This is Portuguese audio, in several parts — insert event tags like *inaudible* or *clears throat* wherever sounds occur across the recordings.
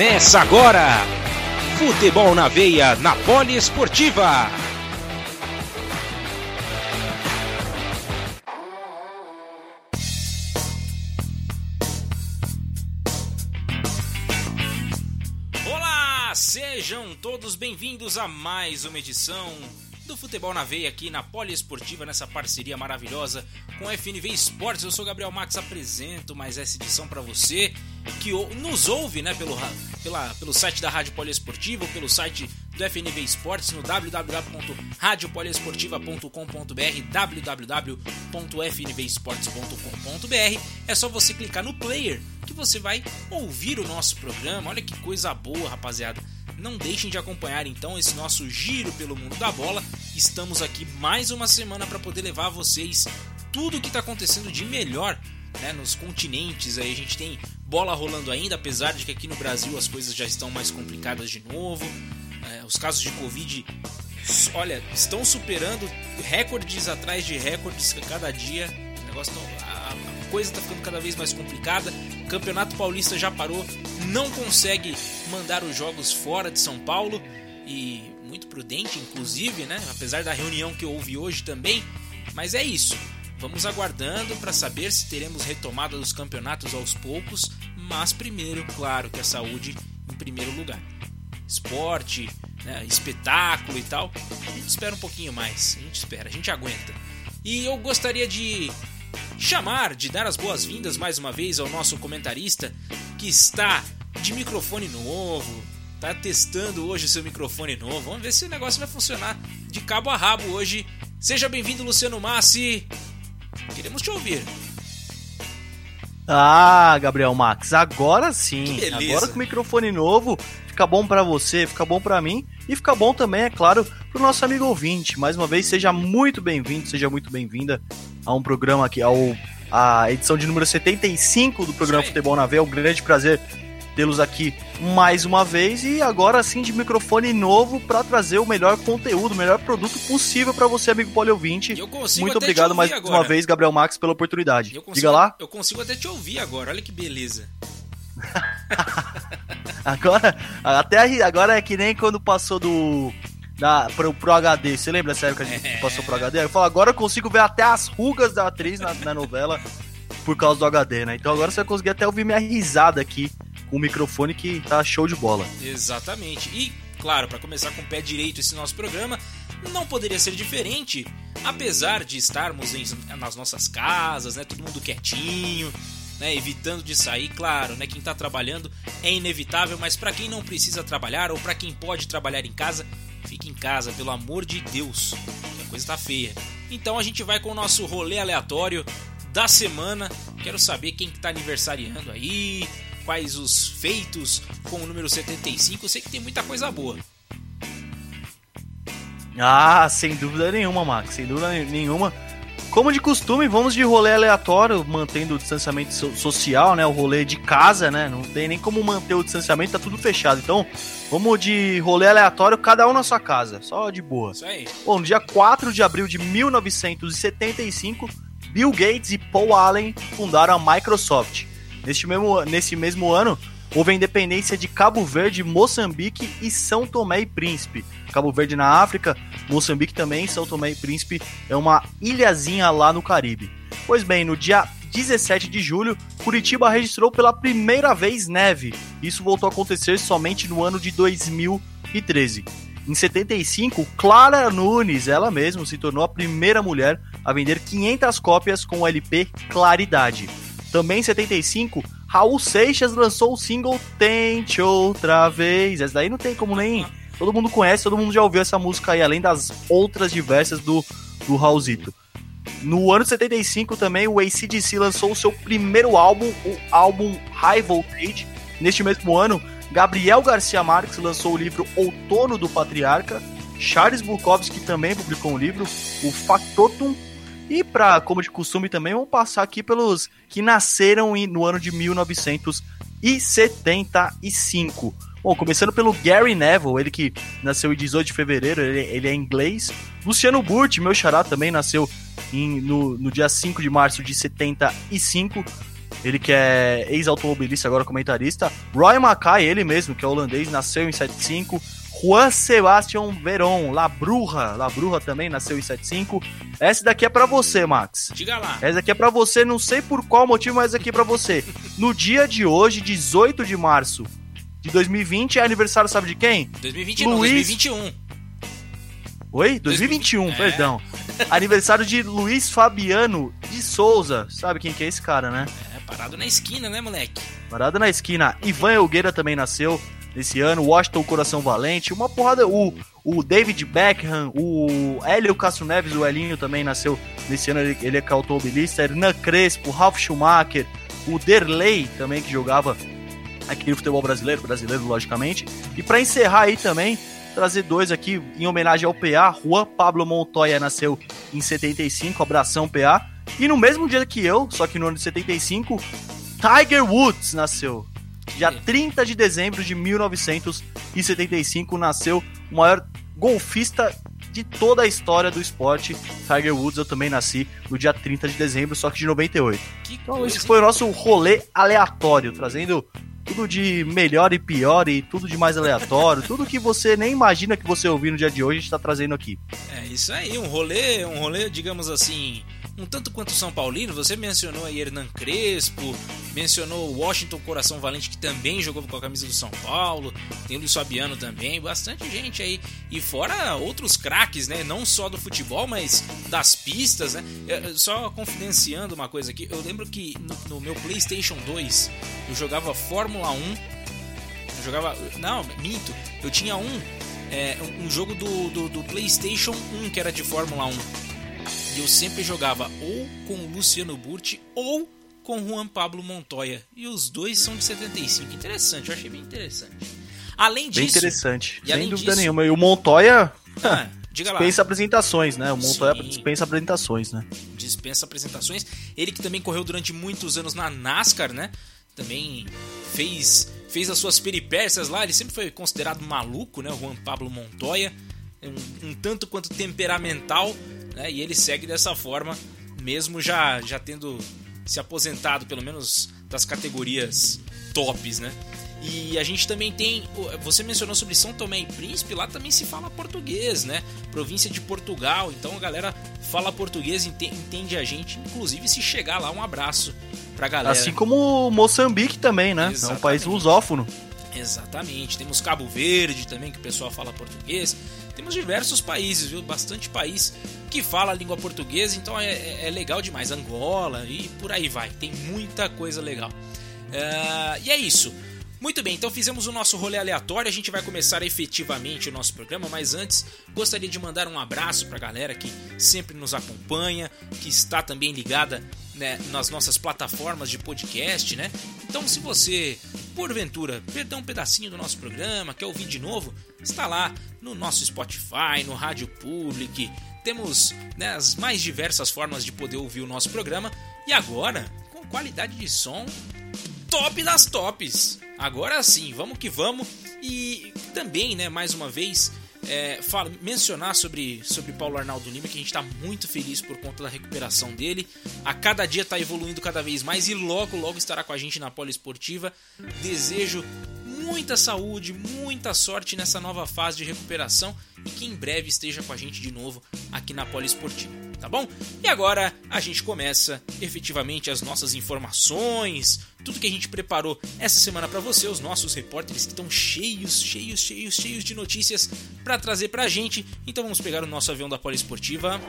Começa agora! Futebol na veia, na Poliesportiva. Olá, sejam todos bem-vindos a mais uma edição do Futebol na Veia aqui na Poliesportiva, nessa parceria maravilhosa com a FNV Esportes. Eu sou Gabriel Max, apresento mais essa edição para você que nos ouve né, pelo, pela, pelo site da Rádio Poliesportiva, pelo site do FNV Esportes no www.radiopoliesportiva.com.br www.fnvesportes.com.br É só você clicar no player que você vai ouvir o nosso programa. Olha que coisa boa, rapaziada. Não deixem de acompanhar então esse nosso giro pelo mundo da bola. Estamos aqui mais uma semana para poder levar a vocês tudo o que está acontecendo de melhor né, nos continentes. Aí a gente tem bola rolando ainda, apesar de que aqui no Brasil as coisas já estão mais complicadas de novo. É, os casos de Covid, olha, estão superando recordes atrás de recordes cada dia. O negócio tá, a, a coisa está ficando cada vez mais complicada. O Campeonato Paulista já parou, não consegue mandar os jogos fora de São Paulo e muito prudente, inclusive, né? Apesar da reunião que houve hoje também. Mas é isso. Vamos aguardando para saber se teremos retomada dos campeonatos aos poucos, mas primeiro, claro, que a saúde em primeiro lugar. Esporte, né, espetáculo e tal, a gente espera um pouquinho mais, a gente espera, a gente aguenta. E eu gostaria de chamar, de dar as boas-vindas mais uma vez ao nosso comentarista que está de microfone novo, tá testando hoje o seu microfone novo. Vamos ver se o negócio vai funcionar de cabo a rabo hoje. Seja bem-vindo, Luciano Massi. Queremos te ouvir. Ah, Gabriel Max, agora sim. Agora com o microfone novo, fica bom para você, fica bom para mim e fica bom também, é claro, pro nosso amigo ouvinte. Mais uma vez, seja muito bem-vindo, seja muito bem-vinda a um programa aqui, ao a edição de número 75 do programa Futebol na Veia. É um grande prazer tê-los aqui mais uma vez e agora sim de microfone novo para trazer o melhor conteúdo, o melhor produto possível para você, amigo poliouvinte. Muito obrigado mais agora. uma vez, Gabriel Max, pela oportunidade. Consigo, Diga lá. Eu consigo até te ouvir agora, olha que beleza. *laughs* agora, até agora é que nem quando passou do da, pro, pro HD. Você lembra dessa época que a gente é. passou pro HD? Eu falo, agora eu consigo ver até as rugas da atriz na, na novela por causa do HD, né? Então agora você vai conseguir até ouvir minha risada aqui com o microfone que tá show de bola. Exatamente. E, claro, para começar com o pé direito esse nosso programa, não poderia ser diferente, apesar de estarmos em, nas nossas casas, né, todo mundo quietinho, né, evitando de sair, claro, né, quem está trabalhando é inevitável, mas para quem não precisa trabalhar ou para quem pode trabalhar em casa, fique em casa, pelo amor de Deus, a coisa tá feia. Então a gente vai com o nosso rolê aleatório da semana. Quero saber quem que tá aniversariando aí, quais os feitos com o número 75. Eu sei que tem muita coisa boa. Ah, sem dúvida nenhuma, Max, sem dúvida nenhuma. Como de costume, vamos de rolê aleatório, mantendo o distanciamento social, né? O rolê de casa, né? Não tem nem como manter o distanciamento, tá tudo fechado. Então, vamos de rolê aleatório, cada um na sua casa, só de boa. Isso aí. Bom, no dia 4 de abril de 1975, Bill Gates e Paul Allen fundaram a Microsoft. Neste mesmo, nesse mesmo ano, houve a independência de Cabo Verde, Moçambique e São Tomé e Príncipe. Cabo Verde na África, Moçambique também, São Tomé e Príncipe é uma ilhazinha lá no Caribe. Pois bem, no dia 17 de julho, Curitiba registrou pela primeira vez neve. Isso voltou a acontecer somente no ano de 2013. Em 75, Clara Nunes, ela mesma, se tornou a primeira mulher a vender 500 cópias com o LP Claridade. Também em 75, Raul Seixas lançou o single Tente Outra Vez. Essa daí não tem como nem. Todo mundo conhece, todo mundo já ouviu essa música aí, além das outras diversas do, do Raulzito. No ano de 75 também, o ACDC lançou o seu primeiro álbum, o álbum High Voltage. Neste mesmo ano, Gabriel Garcia Marques lançou o livro Outono do Patriarca. Charles Bukowski também publicou um livro, o Factotum e para, como de costume também, vamos passar aqui pelos que nasceram no ano de 1975. Bom, começando pelo Gary Neville, ele que nasceu em 18 de fevereiro, ele, ele é inglês. Luciano Burti, meu xará, também nasceu em, no, no dia 5 de março de 75. ele que é ex-automobilista, agora comentarista. Roy Mackay, ele mesmo, que é holandês, nasceu em 75. Juan Sebastian Veron, La Bruja, La Bruja também nasceu em 75. Essa daqui é para você, Max. Diga lá. Essa daqui é para você, não sei por qual motivo, mas aqui é para você. No dia de hoje, 18 de março de 2020, é aniversário, sabe de quem? 2020 Luiz... não, 2021. Oi? 2021, é. perdão. aniversário de Luiz Fabiano de Souza. Sabe quem que é esse cara, né? É, parado na esquina, né, moleque? Parado na esquina. Ivan Elgueira também nasceu nesse ano, Washington Coração Valente, uma porrada. O, o David Beckham, o Hélio Castro Neves, o Elinho também nasceu nesse ano, ele, ele é automobilista. Hernan Crespo, Ralf Schumacher, o Derley também que jogava aqui no futebol brasileiro, brasileiro logicamente. E para encerrar aí também, trazer dois aqui em homenagem ao PA. Juan Pablo Montoya nasceu em 75, abração PA. E no mesmo dia que eu, só que no ano de 75, Tiger Woods nasceu. Dia 30 de dezembro de 1975 nasceu o maior golfista de toda a história do esporte. Tiger Woods, eu também nasci no dia 30 de dezembro, só que de 98. Que então esse foi o nosso rolê aleatório, trazendo tudo de melhor e pior e tudo de mais aleatório, tudo que você nem imagina que você ouvir no dia de hoje, a gente tá trazendo aqui. É isso aí, um rolê, um rolê, digamos assim, um tanto quanto São Paulino, você mencionou aí Hernan Crespo, mencionou Washington Coração Valente, que também jogou com a camisa do São Paulo, tem o Luiz Fabiano também, bastante gente aí. E fora outros craques, né? Não só do futebol, mas das pistas, né? Só confidenciando uma coisa aqui, eu lembro que no, no meu PlayStation 2 eu jogava Fórmula 1. Eu jogava. Não, minto. Eu tinha um. É, um jogo do, do, do PlayStation 1 que era de Fórmula 1 e eu sempre jogava ou com o Luciano Burti ou com o Juan Pablo Montoya. E os dois são de 75. Interessante, eu achei bem interessante. Além disso. Bem interessante, sem dúvida disso, nenhuma. E o Montoya. Ah, diga dispensa lá. apresentações, né? O Montoya Sim. dispensa apresentações, né? Dispensa apresentações. Ele que também correu durante muitos anos na NASCAR, né? Também fez, fez as suas peripécias lá. Ele sempre foi considerado maluco, né? O Juan Pablo Montoya. Um, um tanto quanto temperamental né? E ele segue dessa forma, mesmo já, já tendo se aposentado, pelo menos das categorias tops, né? E a gente também tem. Você mencionou sobre São Tomé e Príncipe, lá também se fala português, né? Província de Portugal, então a galera fala português, entende a gente. Inclusive, se chegar lá, um abraço pra galera. Assim como Moçambique também, né? Exatamente. É um país lusófono. Exatamente. Temos Cabo Verde também, que o pessoal fala português. Temos diversos países, viu? Bastante país que fala a língua portuguesa, então é, é, é legal demais. Angola e por aí vai. Tem muita coisa legal. Uh, e é isso. Muito bem, então fizemos o nosso rolê aleatório, a gente vai começar efetivamente o nosso programa, mas antes gostaria de mandar um abraço para a galera que sempre nos acompanha, que está também ligada né, nas nossas plataformas de podcast, né? Então, se você, porventura, perdeu um pedacinho do nosso programa, quer ouvir de novo, está lá no nosso Spotify, no Rádio Public, temos né, as mais diversas formas de poder ouvir o nosso programa e agora com qualidade de som top das tops. Agora sim, vamos que vamos. E também, né, mais uma vez, é, fala, mencionar sobre, sobre Paulo Arnaldo Lima, que a gente está muito feliz por conta da recuperação dele. A cada dia está evoluindo cada vez mais e logo, logo estará com a gente na Poliesportiva. Desejo muita saúde, muita sorte nessa nova fase de recuperação e que em breve esteja com a gente de novo aqui na Poliesportiva, tá bom? E agora a gente começa efetivamente as nossas informações, tudo que a gente preparou essa semana para você, os nossos repórteres que estão cheios, cheios, cheios, cheios de notícias para trazer pra gente. Então vamos pegar o nosso avião da Poliesportiva.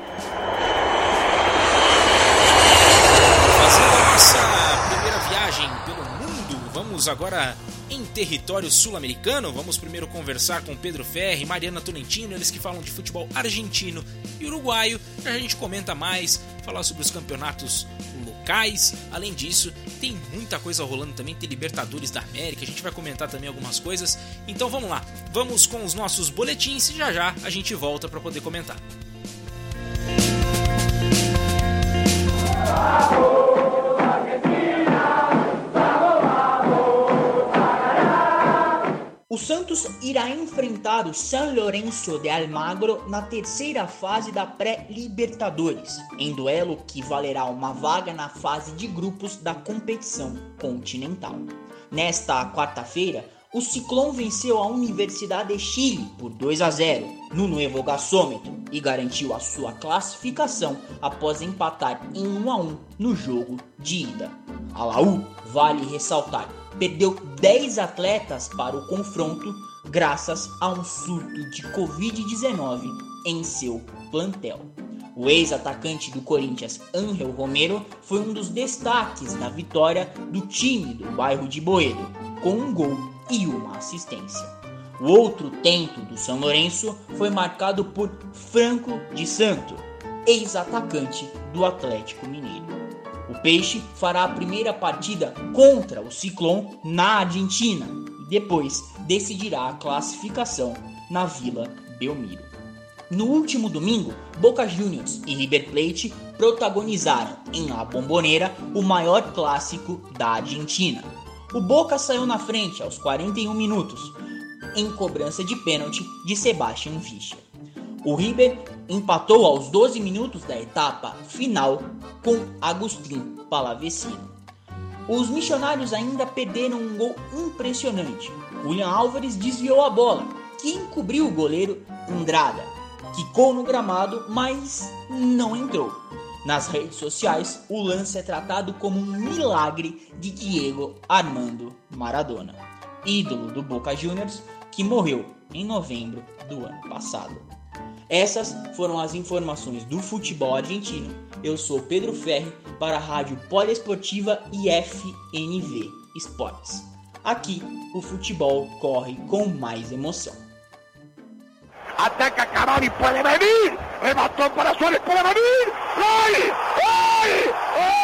Fazendo a nossa agora em território sul-americano, vamos primeiro conversar com Pedro Ferri, Mariana Tolentino, eles que falam de futebol argentino e uruguaio. A gente comenta mais, falar sobre os campeonatos locais. Além disso, tem muita coisa rolando também, tem Libertadores da América, a gente vai comentar também algumas coisas. Então vamos lá, vamos com os nossos boletins e já já a gente volta para poder comentar. O Santos irá enfrentar o San Lorenzo de Almagro na terceira fase da pré-Libertadores, em duelo que valerá uma vaga na fase de grupos da competição continental. Nesta quarta-feira, o Ciclone venceu a Universidade de Chile por 2 a 0 no Nuevo Gasômetro e garantiu a sua classificação após empatar em 1 a 1 no jogo de ida. A Laú, vale ressaltar, perdeu 10 atletas para o confronto graças a um surto de Covid-19 em seu plantel. O ex-atacante do Corinthians, Angel Romero, foi um dos destaques da vitória do time do bairro de Boedo, com um gol e uma assistência. O outro tento do São Lourenço foi marcado por Franco de Santo, ex-atacante do Atlético Mineiro. O Peixe fará a primeira partida contra o Ciclone na Argentina e depois decidirá a classificação na Vila Belmiro. No último domingo, Boca Juniors e River Plate protagonizaram em La Bombonera o maior clássico da Argentina, o Boca saiu na frente aos 41 minutos, em cobrança de pênalti de Sebastian Fischer. O River empatou aos 12 minutos da etapa final com Agustin Palavecino. Os missionários ainda perderam um gol impressionante. William Álvares desviou a bola, que encobriu o goleiro Andrada. Quicou no gramado, mas não entrou. Nas redes sociais, o lance é tratado como um milagre de Diego Armando Maradona, ídolo do Boca Juniors que morreu em novembro do ano passado. Essas foram as informações do futebol argentino. Eu sou Pedro Ferri para a Rádio Poliesportiva e FNV Esportes. Aqui o futebol corre com mais emoção. Ataca Cavani, puede venir. Remató para Suárez, puede venir. ¡Gol! ¡Gol!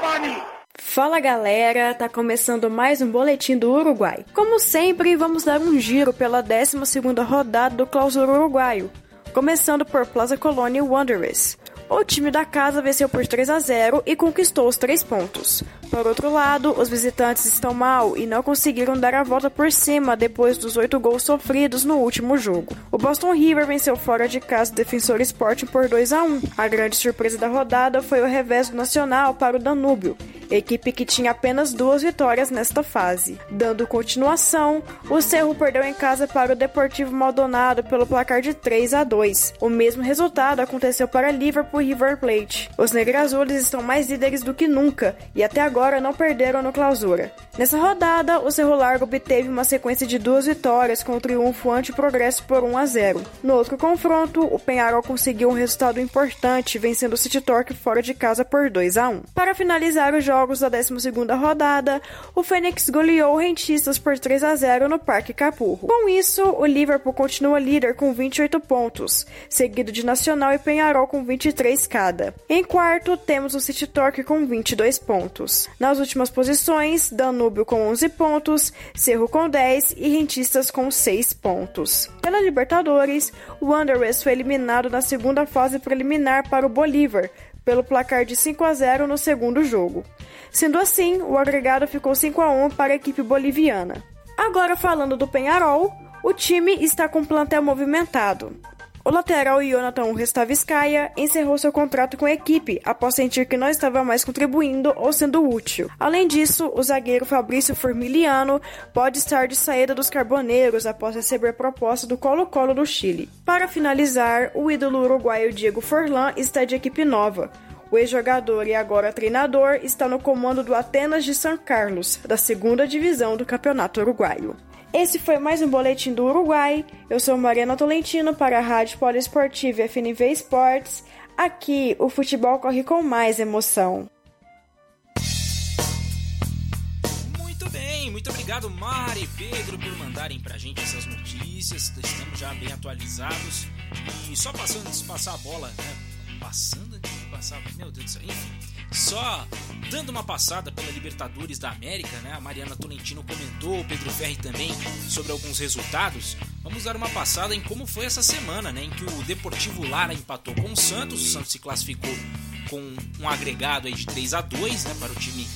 Cavani. Fala galera, tá começando mais um boletim do Uruguai. Como sempre, vamos dar um giro pela 12ª rodada do Clausura Uruguaio, começando por Plaza Colônia Wanderers. O time da casa venceu por 3 a 0 e conquistou os 3 pontos. Por outro lado, os visitantes estão mal e não conseguiram dar a volta por cima depois dos 8 gols sofridos no último jogo. O Boston River venceu fora de casa o Defensor Sporting por 2 a 1. A grande surpresa da rodada foi o revés do Nacional para o Danúbio, equipe que tinha apenas duas vitórias nesta fase. Dando continuação, o Cerro perdeu em casa para o Deportivo Maldonado pelo placar de 3 a 2. O mesmo resultado aconteceu para Liverpool River Plate. Os negrazules estão mais líderes do que nunca e até agora não perderam no clausura. Nessa rodada, o Cerro Largo obteve uma sequência de duas vitórias com o triunfo ante o Progresso por 1 a 0. No outro confronto, o Penharol conseguiu um resultado importante, vencendo o City Torque fora de casa por 2 a 1. Para finalizar os jogos da 12ª rodada, o Fênix goleou o Rentistas por 3 a 0 no Parque Capurro. Com isso, o Liverpool continua líder com 28 pontos, seguido de Nacional e Penharol com 23 cada. Em quarto, temos o City Torque com 22 pontos. Nas últimas posições, Danúbio com 11 pontos, Cerro com 10 e Rentistas com 6 pontos. Pela Libertadores, o Wanderers foi eliminado na segunda fase preliminar para o Bolívar, pelo placar de 5 a 0 no segundo jogo. Sendo assim, o agregado ficou 5 a 1 para a equipe boliviana. Agora falando do Penharol, o time está com um plantel movimentado. O lateral Jonathan Restavskaya encerrou seu contrato com a equipe após sentir que não estava mais contribuindo ou sendo útil. Além disso, o zagueiro Fabrício Formiliano pode estar de saída dos Carboneiros após receber proposta do Colo-Colo do Chile. Para finalizar, o ídolo uruguaio Diego Forlan está de equipe nova. O ex-jogador e agora treinador está no comando do Atenas de São Carlos, da segunda divisão do Campeonato Uruguaio. Esse foi mais um boletim do Uruguai. Eu sou Mariana Tolentino para a Rádio Poliesportiva FNV Esportes. Aqui o futebol corre com mais emoção. Muito bem, muito obrigado Mari e Pedro por mandarem pra gente essas notícias. Estamos já bem atualizados. E só passando, passar a bola, né? Passando antes de passar. Meu Deus do céu. Enfim, só dando uma passada pela Libertadores da América, né? A Mariana Tolentino comentou, o Pedro Ferri também, sobre alguns resultados. Vamos dar uma passada em como foi essa semana, né? Em que o Deportivo Lara empatou com o Santos. O Santos se classificou com um agregado aí de 3 a 2 né, para o time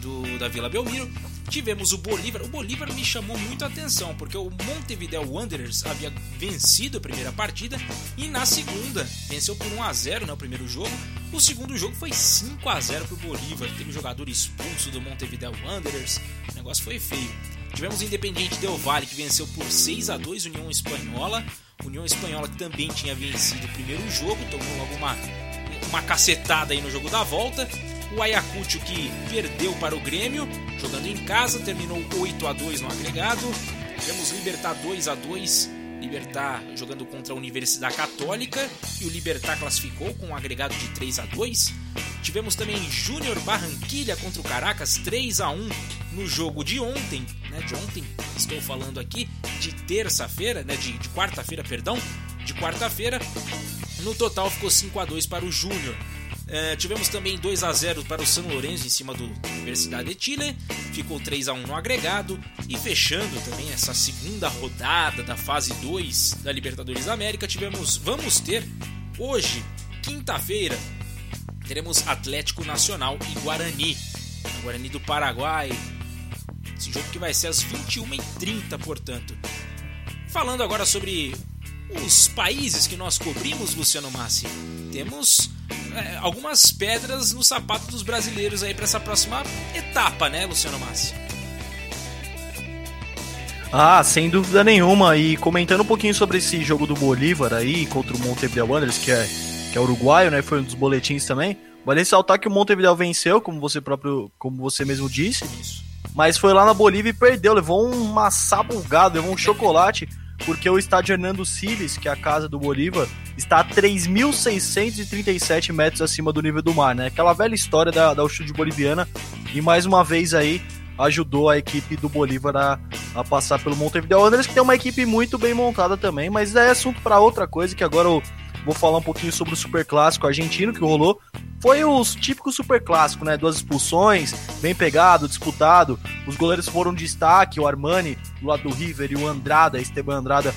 do, da Vila Belmiro. Tivemos o Bolívar. O Bolívar me chamou muito a atenção, porque o Montevideo Wanderers havia vencido a primeira partida e na segunda venceu por 1 a 0 né, o primeiro jogo. O segundo jogo foi 5 a 0 para o Bolívar. Teve jogador expulso do Montevideo Wanderers. O negócio foi feio. Tivemos o Independiente Del Valle que venceu por 6 a 2 União Espanhola. União Espanhola que também tinha vencido o primeiro jogo, tomou alguma uma cacetada aí no jogo da volta. O Ayacucho que perdeu para o Grêmio, jogando em casa, terminou 8 a 2 no agregado. Tivemos Libertar 2 a 2 Libertar jogando contra a Universidade Católica e o Libertar classificou com um agregado de 3 a 2. Tivemos também Júnior Barranquilha contra o Caracas 3 a 1 no jogo de ontem, né? De ontem, estou falando aqui de terça-feira, né? De, de quarta-feira, perdão, de quarta-feira. No total ficou 5 a 2 para o Júnior. É, tivemos também 2 a 0 para o São Lourenço em cima do Universidade de Chile, ficou 3 a 1 no agregado e fechando também essa segunda rodada da fase 2 da Libertadores da América, tivemos vamos ter hoje, quinta-feira, teremos Atlético Nacional e Guarani. Guarani do Paraguai. Esse jogo que vai ser às 21h30, portanto. Falando agora sobre os países que nós cobrimos, Luciano Massi, temos é, algumas pedras no sapato dos brasileiros aí para essa próxima etapa, né, Luciano Massi? Ah, sem dúvida nenhuma. E comentando um pouquinho sobre esse jogo do Bolívar aí contra o Montevideo Wanderers, que é, que é uruguaio, né? Foi um dos boletins também. Vale ressaltar que o Montevideo venceu, como você próprio, como você mesmo disse. Mas foi lá na Bolívia e perdeu, levou uma sabugada, levou um chocolate porque o estádio Hernando Siles, que é a casa do Bolívar, está a 3.637 metros acima do nível do mar, né? Aquela velha história da, da altitude boliviana. E mais uma vez aí ajudou a equipe do Bolívar a, a passar pelo Montevideo Wanderers, que tem uma equipe muito bem montada também, mas é assunto para outra coisa que agora eu vou falar um pouquinho sobre o Super Clássico argentino que rolou. Foi os típicos Super Clássico, né? Duas expulsões, bem pegado, disputado. Os goleiros foram destaque, o Armani do lado do River e o Andrada, Esteban Andrada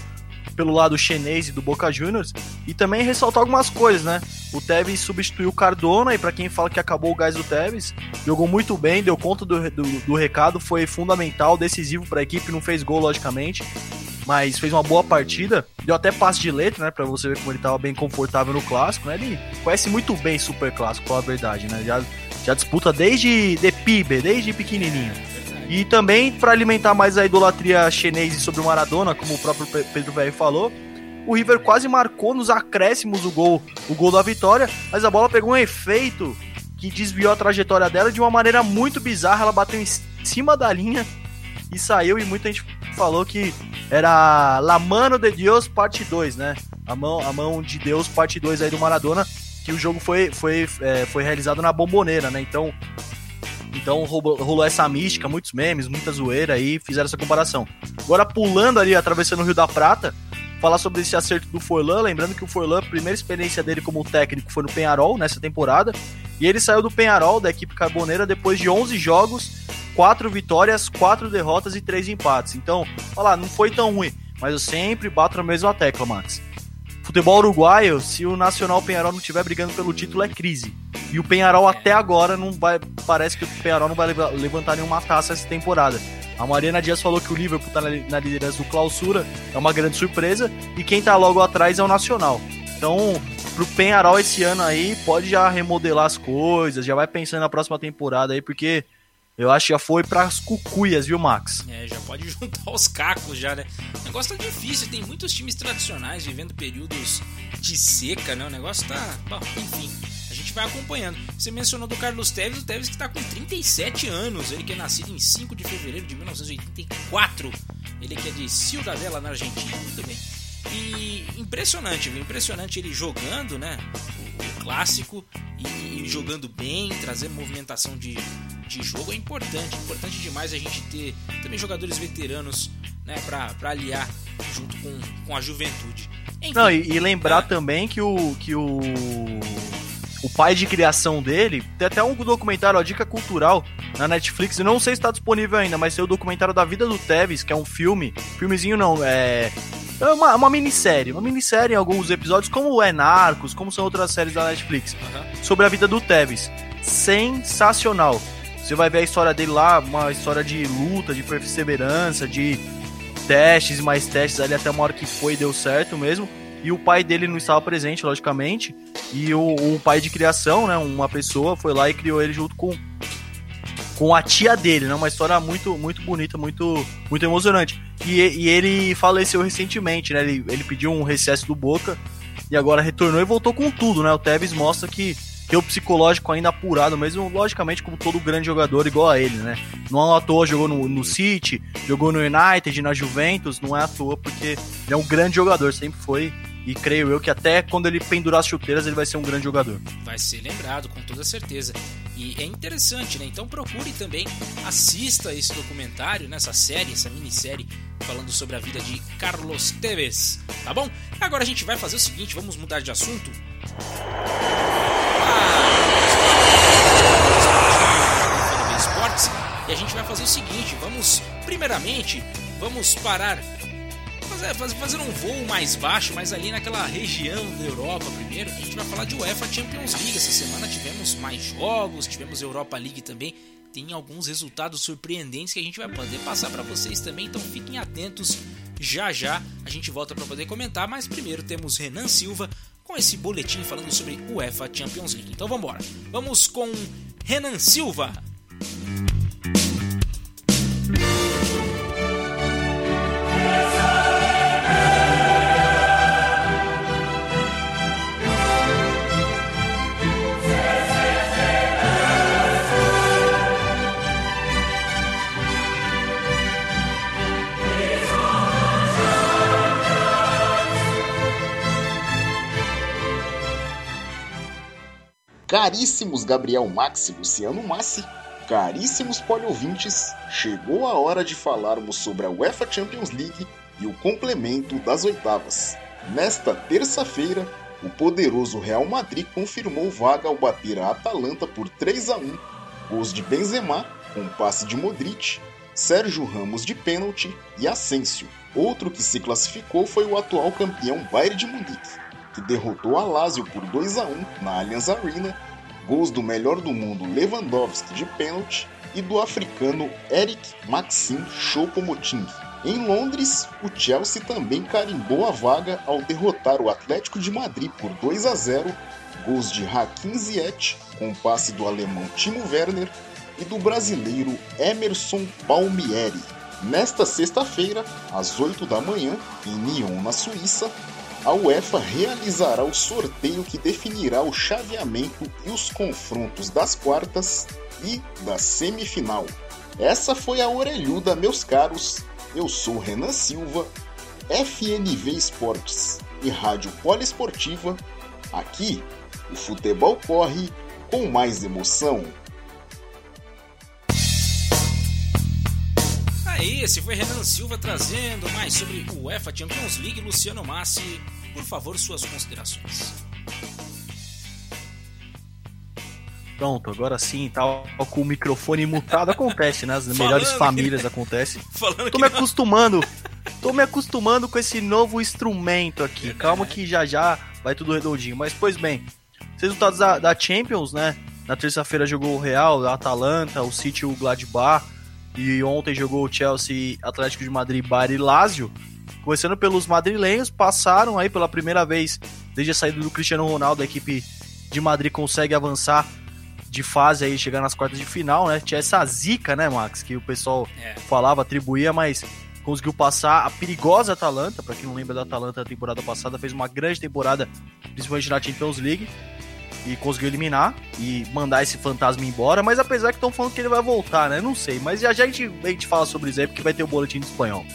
pelo lado chinês do Boca Juniors. E também ressaltar algumas coisas, né? O Tevez substituiu o Cardona, e para quem fala que acabou o gás do Tevez, jogou muito bem, deu conta do, do, do recado, foi fundamental, decisivo para a equipe, não fez gol, logicamente, mas fez uma boa partida. Deu até passe de letra, né? Pra você ver como ele tava bem confortável no clássico, né? Ele conhece muito bem Super Clássico, a verdade, né? Já, já disputa desde de pibe, desde pequenininho. E também para alimentar mais a idolatria chinesa sobre o Maradona, como o próprio Pedro Velho falou, o River quase marcou nos acréscimos o gol, o gol da vitória, mas a bola pegou um efeito que desviou a trajetória dela de uma maneira muito bizarra. Ela bateu em cima da linha e saiu, e muita gente falou que era La Mano de Deus parte 2, né? A mão, a mão de Deus parte 2 aí do Maradona, que o jogo foi, foi, é, foi realizado na bomboneira, né? Então, então rolou, rolou, essa mística, muitos memes, muita zoeira aí, fizeram essa comparação. Agora pulando ali, atravessando o Rio da Prata, falar sobre esse acerto do Forlan, lembrando que o Forlan, a primeira experiência dele como técnico foi no Penharol nessa temporada, e ele saiu do Penharol, da equipe carboneira, depois de 11 jogos, 4 vitórias, 4 derrotas e 3 empates. Então, olha lá, não foi tão ruim, mas eu sempre bato na mesma tecla, Max. Futebol uruguaio, se o Nacional Penharol não estiver brigando pelo título, é crise. E o Penharol até agora não vai. Parece que o Penharol não vai levantar nenhuma taça essa temporada. A Mariana Dias falou que o Liverpool está na liderança do clausura, é uma grande surpresa, e quem está logo atrás é o Nacional. Então, pro Penharol esse ano aí, pode já remodelar as coisas, já vai pensando na próxima temporada aí, porque eu acho que já foi pras cucuias, viu, Max? É, já pode *laughs* juntar os cacos já, né? O negócio tá difícil, tem muitos times tradicionais vivendo períodos de seca, né? O negócio tá. Bom, enfim gente vai acompanhando. Você mencionou do Carlos Teves, o Teves que está com 37 anos, ele que é nascido em 5 de fevereiro de 1984, ele que é de Ciudadela, na Argentina, muito bem. E impressionante, viu? Impressionante ele jogando, né? O, o clássico e, e, jogando bem, trazendo movimentação de, de jogo é importante. Importante demais a gente ter também jogadores veteranos né, para aliar junto com, com a juventude. Enfim, Não, e, e lembrar é. também que o que o o pai de criação dele, tem até um documentário, a dica cultural na Netflix, eu não sei se está disponível ainda, mas tem o documentário da vida do Tevez, que é um filme, filmezinho não, é é uma, uma minissérie, uma minissérie em alguns episódios, como é Narcos, como são outras séries da Netflix, uhum. sobre a vida do Tevez. Sensacional. Você vai ver a história dele lá, uma história de luta, de perseverança, de testes e mais testes ali até uma hora que foi e deu certo mesmo. E o pai dele não estava presente, logicamente. E o, o pai de criação, né, uma pessoa, foi lá e criou ele junto com com a tia dele, né? Uma história muito, muito bonita, muito, muito emocionante. E, e ele faleceu recentemente, né? Ele, ele pediu um recesso do Boca e agora retornou e voltou com tudo, né? O Tevez mostra que tem o psicológico ainda apurado, mesmo logicamente como todo grande jogador igual a ele, né? Não é à toa jogou no, no City, jogou no United, na Juventus, não é à toa porque ele é um grande jogador, sempre foi e creio eu que até quando ele pendurar as chuteiras ele vai ser um grande jogador. Vai ser lembrado, com toda certeza. E é interessante, né? Então procure também, assista esse documentário, nessa série, essa minissérie, falando sobre a vida de Carlos Tevez, tá bom? Agora a gente vai fazer o seguinte, vamos mudar de assunto. Ah, esportes, e a gente vai fazer o seguinte, vamos, primeiramente, vamos parar fazer, um voo mais baixo, mas ali naquela região da Europa primeiro. A gente vai falar de UEFA Champions League. Essa semana tivemos mais jogos, tivemos Europa League também. Tem alguns resultados surpreendentes que a gente vai poder passar para vocês também, então fiquem atentos. Já já a gente volta para poder comentar, mas primeiro temos Renan Silva com esse boletim falando sobre UEFA Champions League. Então vamos embora. Vamos com Renan Silva. Caríssimos Gabriel Max e Luciano Massi, caríssimos poliouvintes, chegou a hora de falarmos sobre a UEFA Champions League e o complemento das oitavas. Nesta terça-feira, o poderoso Real Madrid confirmou vaga ao bater a Atalanta por 3 a 1, gols de Benzema, com passe de Modric, Sérgio Ramos de pênalti e Asensio. Outro que se classificou foi o atual campeão Bayern de Munique, que derrotou a Lazio por 2 a 1 na Allianz Arena, gols do melhor do mundo Lewandowski de pênalti e do africano Eric Maxim Choupo-Moting. Em Londres, o Chelsea também carimbou a vaga ao derrotar o Atlético de Madrid por 2 a 0, gols de Hakim Ziyech com passe do alemão Timo Werner e do brasileiro Emerson Palmieri. Nesta sexta-feira, às 8 da manhã, em Nyon, na Suíça, a UEFA realizará o sorteio que definirá o chaveamento e os confrontos das quartas e da semifinal. Essa foi a orelhuda, meus caros. Eu sou Renan Silva, FNV Esportes e Rádio Poliesportiva. Aqui, o futebol corre com mais emoção. aí, esse foi Renan Silva trazendo mais sobre o UEFA Champions League. Luciano Massi, por favor, suas considerações. Pronto, agora sim, tá com o microfone mutado, acontece, né? As *laughs* melhores famílias que... acontece. *laughs* Falando tô me não... acostumando, tô me acostumando com esse novo instrumento aqui. Calma que já já vai tudo redondinho. Mas, pois bem, resultados da, da Champions, né? Na terça-feira jogou o Real, a Atalanta, o City o Gladbach. E ontem jogou o Chelsea, Atlético de Madrid, Bayern e Lazio. Começando pelos madrilenhos, passaram aí pela primeira vez desde a saída do Cristiano Ronaldo, a equipe de Madrid consegue avançar de fase aí, chegar nas quartas de final, né? Tinha essa zica, né, Max, que o pessoal é. falava, atribuía, mas conseguiu passar a perigosa Atalanta, para quem não lembra da Atalanta da temporada passada, fez uma grande temporada, principalmente na Champions League e conseguiu eliminar e mandar esse fantasma embora, mas apesar que estão falando que ele vai voltar, né? Não sei, mas já, já a, gente, a gente fala sobre isso aí porque vai ter o boletim do espanhol.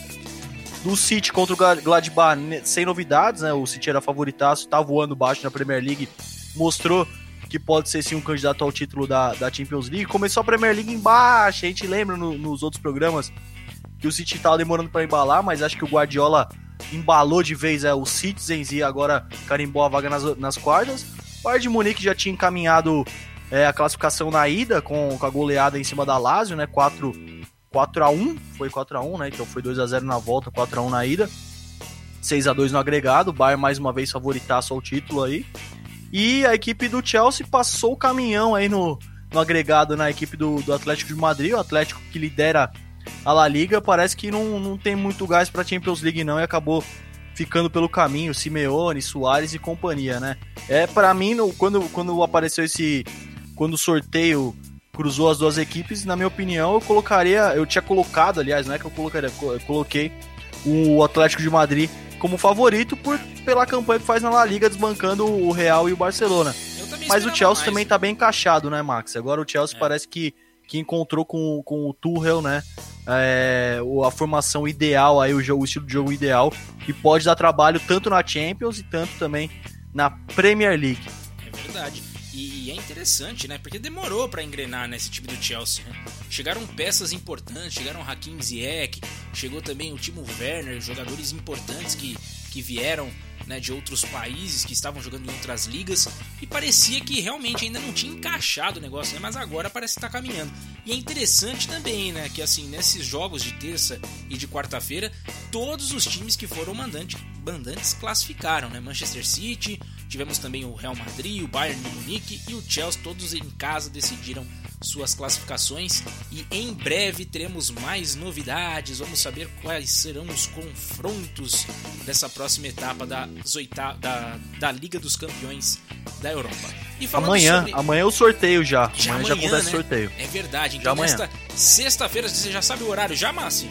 Do City contra o Gladbach, sem novidades, né? O City era favoritaço, tá voando baixo na Premier League, mostrou que pode ser sim um candidato ao título da, da Champions League. Começou a Premier League embaixo, a gente lembra no, nos outros programas que o City tava demorando para embalar, mas acho que o Guardiola embalou de vez é, os Citizens e agora carimbou a vaga nas, nas quartas. O Bayern de Munique já tinha encaminhado é, a classificação na ida com, com a goleada em cima da Lazio, né? 4 4 a 1, foi 4 a 1, né? Então foi 2 a 0 na volta, 4 a 1 na ida. 6 a 2 no agregado, o Bayern mais uma vez favoritaço ao título aí. E a equipe do Chelsea passou o caminhão aí no, no agregado na equipe do, do Atlético de Madrid, o Atlético que lidera a La Liga, parece que não, não tem muito gás para Champions League não e acabou ficando pelo caminho, Simeone, Soares e companhia, né? É para mim no, quando quando apareceu esse quando o sorteio cruzou as duas equipes, na minha opinião, eu colocaria, eu tinha colocado, aliás, não é que eu colocaria, eu coloquei o Atlético de Madrid como favorito por, pela campanha que faz na La Liga, desbancando o Real e o Barcelona. Mas o Chelsea mais, também tá bem encaixado, né, Max? Agora o Chelsea é. parece que, que encontrou com, com o Tuchel, né? É, a formação ideal, aí, o, jogo, o estilo de jogo ideal, que pode dar trabalho tanto na Champions e tanto também na Premier League. É verdade. E, é interessante, né? Porque demorou para engrenar nesse time do Chelsea. Né? Chegaram peças importantes, chegaram Hakim Ziyech, chegou também o Timo Werner, jogadores importantes que, que vieram né, de outros países que estavam jogando em outras ligas e parecia que realmente ainda não tinha encaixado o negócio, né, mas agora parece que está caminhando. E é interessante também, né, que assim, nesses jogos de terça e de quarta-feira, todos os times que foram mandantes, mandantes classificaram, né? Manchester City, tivemos também o Real Madrid, o Bayern de Munique e o Chelsea, todos em casa decidiram suas classificações e em breve teremos mais novidades. Vamos saber quais serão os confrontos dessa próxima etapa da, da, da Liga dos Campeões da Europa. amanhã, sobre... amanhã é o sorteio já. já amanhã, amanhã já acontece né? sorteio. É verdade. Então nesta sexta-feira você já sabe o horário já, Massi?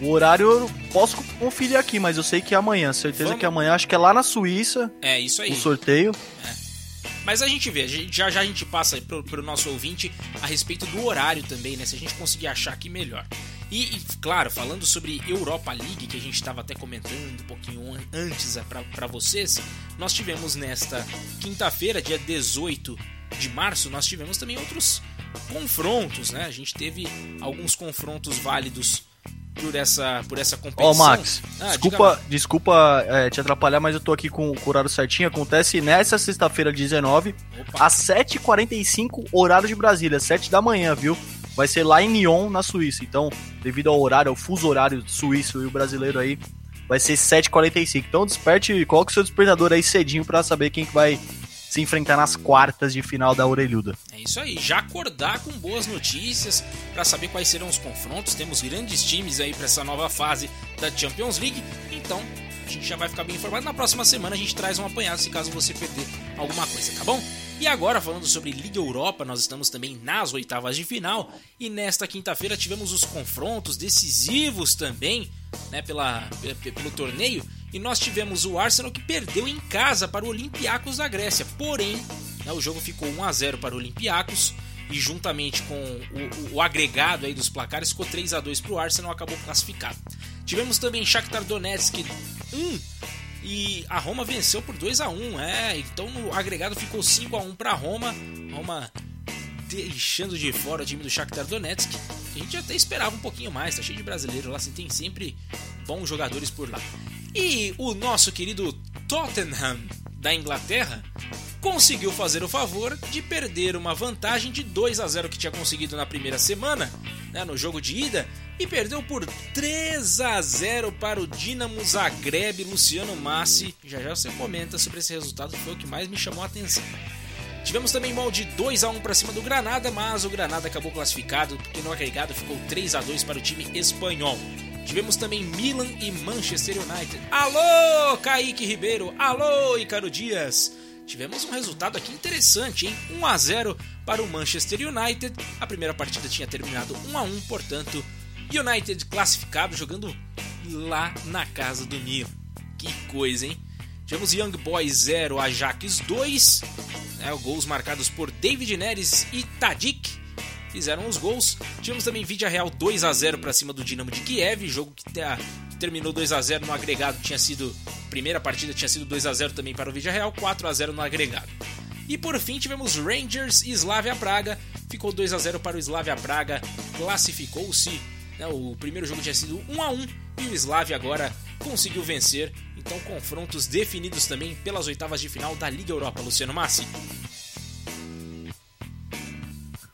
O horário eu posso conferir aqui, mas eu sei que é amanhã. Certeza Vamos... que é amanhã. Acho que é lá na Suíça. É, isso aí. O sorteio. É. Mas a gente vê, já já a gente passa pro, pro nosso ouvinte a respeito do horário também, né? Se a gente conseguir achar aqui melhor. E, e claro, falando sobre Europa League, que a gente estava até comentando um pouquinho antes é, para vocês, nós tivemos nesta quinta-feira, dia 18 de março, nós tivemos também outros confrontos, né? A gente teve alguns confrontos válidos por essa, por essa competição. Ó, oh, Max, ah, desculpa, desculpa é, te atrapalhar, mas eu tô aqui com, com o horário certinho. Acontece nessa sexta-feira, 19, Opa. às 7h45, horário de Brasília, 7 da manhã, viu? Vai ser lá em Nyon, na Suíça. Então, devido ao horário, ao fuso horário suíço e o brasileiro aí, vai ser 7h45. Então, desperte, coloque o seu despertador aí cedinho para saber quem que vai se enfrentar nas quartas de final da Orelhuda. É isso aí, já acordar com boas notícias para saber quais serão os confrontos. Temos grandes times aí para essa nova fase da Champions League, então a gente já vai ficar bem informado. Na próxima semana a gente traz um apanhado se caso você perder alguma coisa, tá bom? E agora, falando sobre Liga Europa, nós estamos também nas oitavas de final e nesta quinta-feira tivemos os confrontos decisivos também, né, pela, pelo torneio e nós tivemos o Arsenal que perdeu em casa para o Olympiacos da Grécia. Porém, né, o jogo ficou 1 a 0 para o Olympiacos e juntamente com o, o, o agregado aí dos placares ficou 3 a 2 para o Arsenal, acabou classificado. Tivemos também Shakhtar Donetsk 1 e a Roma venceu por 2 a 1, é, então no agregado ficou 5 a 1 para Roma. Roma deixando de fora o time do Shakhtar Donetsk. A gente até esperava um pouquinho mais, tá cheio de brasileiro lá, assim, tem sempre bons jogadores por lá. E o nosso querido Tottenham da Inglaterra conseguiu fazer o favor de perder uma vantagem de 2 a 0 que tinha conseguido na primeira semana, né, no jogo de ida, e perdeu por 3 a 0 para o Dinamo Zagreb. Luciano Massi, já já você comenta sobre esse resultado que foi o que mais me chamou a atenção. Tivemos também molde 2 a 1 para cima do Granada, mas o Granada acabou classificado porque no agregado ficou 3 a 2 para o time espanhol. Tivemos também Milan e Manchester United. Alô, Kaique Ribeiro! Alô, Icaro Dias! Tivemos um resultado aqui interessante, hein? 1 a 0 para o Manchester United. A primeira partida tinha terminado 1 a 1, portanto, United classificado jogando lá na casa do Milan. Que coisa, hein? Tivemos Young Boys 0, Ajax 2, né, gols marcados por David Neres e Tadic fizeram os gols. Tivemos também Vidia Real 2 a 0 para cima do Dinamo de Kiev, jogo que terminou 2 a 0 no agregado, tinha sido primeira partida tinha sido 2 a 0 também para o Vidia Real, 4 a 0 no agregado. E por fim tivemos Rangers e Slavia Praga, ficou 2 a 0 para o Slavia Praga, classificou-se? O primeiro jogo tinha sido 1 a 1 e o Slavia agora conseguiu vencer. Então, confrontos definidos também pelas oitavas de final da Liga Europa, Luciano Massi.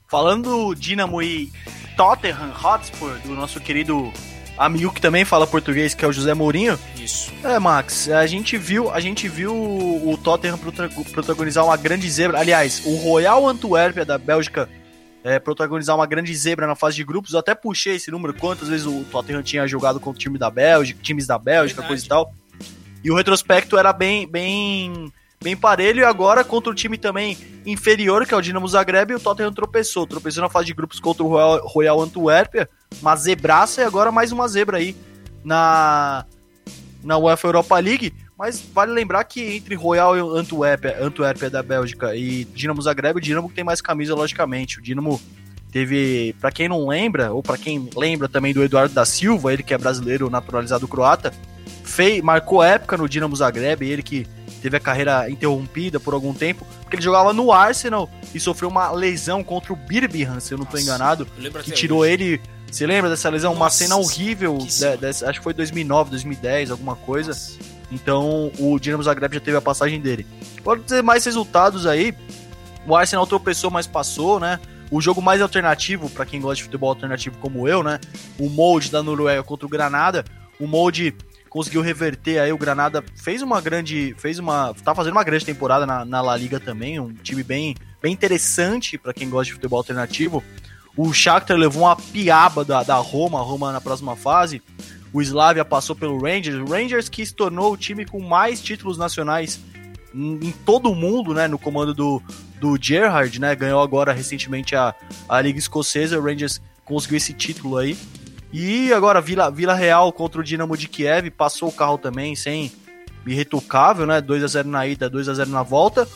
Falando do Dinamo e Tottenham Hotspur, do nosso querido amigo que também fala português, que é o José Mourinho. Isso. É, Max, a gente viu, a gente viu o Tottenham protagonizar uma grande zebra. Aliás, o Royal Antuérpia da Bélgica é, protagonizar uma grande zebra na fase de grupos. Eu até puxei esse número, quantas vezes o Tottenham tinha jogado contra o time da Bélgica, times da Bélgica, Verdade. coisa e tal. E o retrospecto era bem, bem, bem parelho. E agora, contra o time também inferior, que é o Dinamo Zagreb, o Tottenham tropeçou. Tropeçou na fase de grupos contra o Royal, Royal Antuérpia. Uma zebraça e agora mais uma zebra aí na, na UEFA Europa League. Mas vale lembrar que entre Royal Antuérpia, Antuérpia da Bélgica e Dinamo Zagreb, o Dinamo tem mais camisa, logicamente. O Dinamo teve, para quem não lembra, ou para quem lembra também do Eduardo da Silva, ele que é brasileiro naturalizado croata, fez, marcou época no Dinamo Zagreb, ele que teve a carreira interrompida por algum tempo, porque ele jogava no Arsenal e sofreu uma lesão contra o Birmingham, se eu não estou enganado, que tirou hoje. ele você lembra dessa lesão? Nossa, uma cena horrível, de, de, acho que foi 2009, 2010, alguma coisa. Nossa. Então o Dinamo Zagreb já teve a passagem dele. Pode ter mais resultados aí. O Arsenal tropeçou, mas passou, né? O jogo mais alternativo, para quem gosta de futebol alternativo como eu, né? O Molde da Noruega contra o Granada. O Molde conseguiu reverter aí o Granada fez uma grande fez uma tá fazendo uma grande temporada na, na La Liga também um time bem bem interessante para quem gosta de futebol alternativo o Shakhtar levou uma piaba da, da Roma a Roma na próxima fase o Slavia passou pelo Rangers, o Rangers que se tornou o time com mais títulos nacionais em todo o mundo, né, no comando do, do Gerrard, né, ganhou agora recentemente a, a Liga Escocesa, o Rangers conseguiu esse título aí. E agora Vila, Vila Real contra o Dinamo de Kiev, passou o carro também sem irretocável, né, 2 a 0 na ida, 2 a 0 na volta.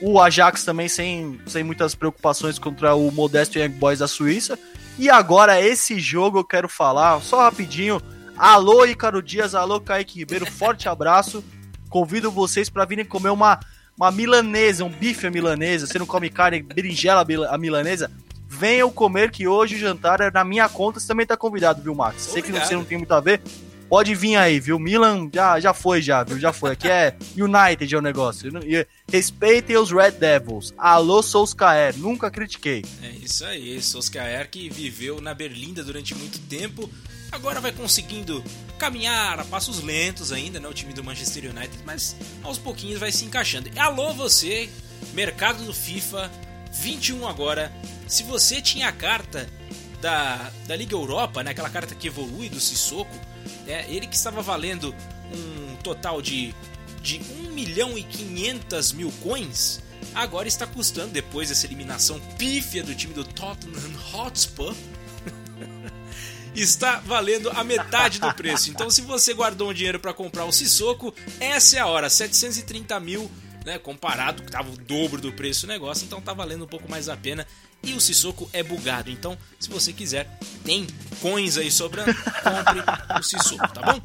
O Ajax também sem, sem muitas preocupações contra o modesto Young Boys da Suíça. E agora esse jogo eu quero falar, só rapidinho, Alô, Icaro Dias, alô, Kaique Ribeiro, forte abraço. Convido vocês para virem comer uma, uma milanesa, um bife milanesa. Você não come carne, berinjela a milanesa? Venham comer que hoje o jantar é na minha conta. Você também tá convidado, viu, Max? Sei que você não tem muito a ver. Pode vir aí, viu? Milan já, já foi, já, viu? Já foi. Aqui é United é o negócio. Respeitem os Red Devils. Alô, Solskjaer. Nunca critiquei. É isso aí. Solskjaer que viveu na Berlinda durante muito tempo agora vai conseguindo caminhar a passos lentos ainda, né? O time do Manchester United, mas aos pouquinhos vai se encaixando. Alô você, mercado do FIFA 21 agora. Se você tinha a carta da, da Liga Europa, né? Aquela carta que evolui do Sissoko, né? Ele que estava valendo um total de, de 1 milhão e 500 mil coins, agora está custando, depois dessa eliminação pífia do time do Tottenham Hotspur, está valendo a metade do preço. Então, se você guardou um dinheiro para comprar o Sissoko, essa é a hora. 730 mil, né? Comparado, que tava o dobro do preço do negócio, então tá valendo um pouco mais a pena. E o Sissoko é bugado. Então, se você quiser, tem coins aí sobrando, compre o Sissoko, tá bom?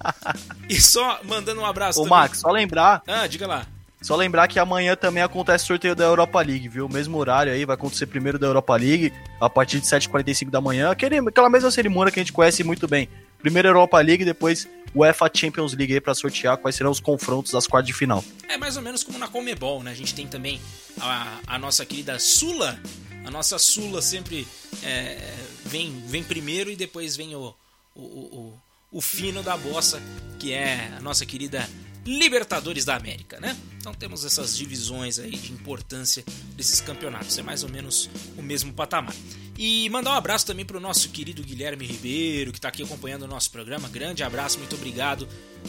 E só mandando um abraço Ô, também. Max, só lembrar. Ah, diga lá. Só lembrar que amanhã também acontece o sorteio da Europa League, viu? Mesmo horário aí, vai acontecer primeiro da Europa League, a partir de 7h45 da manhã. Aquela mesma cerimônia que a gente conhece muito bem. Primeiro Europa League, depois UEFA Champions League aí pra sortear quais serão os confrontos das quartas de final. É mais ou menos como na Comebol, né? A gente tem também a, a nossa querida Sula. A nossa Sula sempre é, vem, vem primeiro e depois vem o, o, o, o fino da bossa, que é a nossa querida Libertadores da América, né? Então temos essas divisões aí de importância desses campeonatos, é mais ou menos o mesmo patamar. E mandar um abraço também para o nosso querido Guilherme Ribeiro, que está aqui acompanhando o nosso programa. Grande abraço, muito obrigado.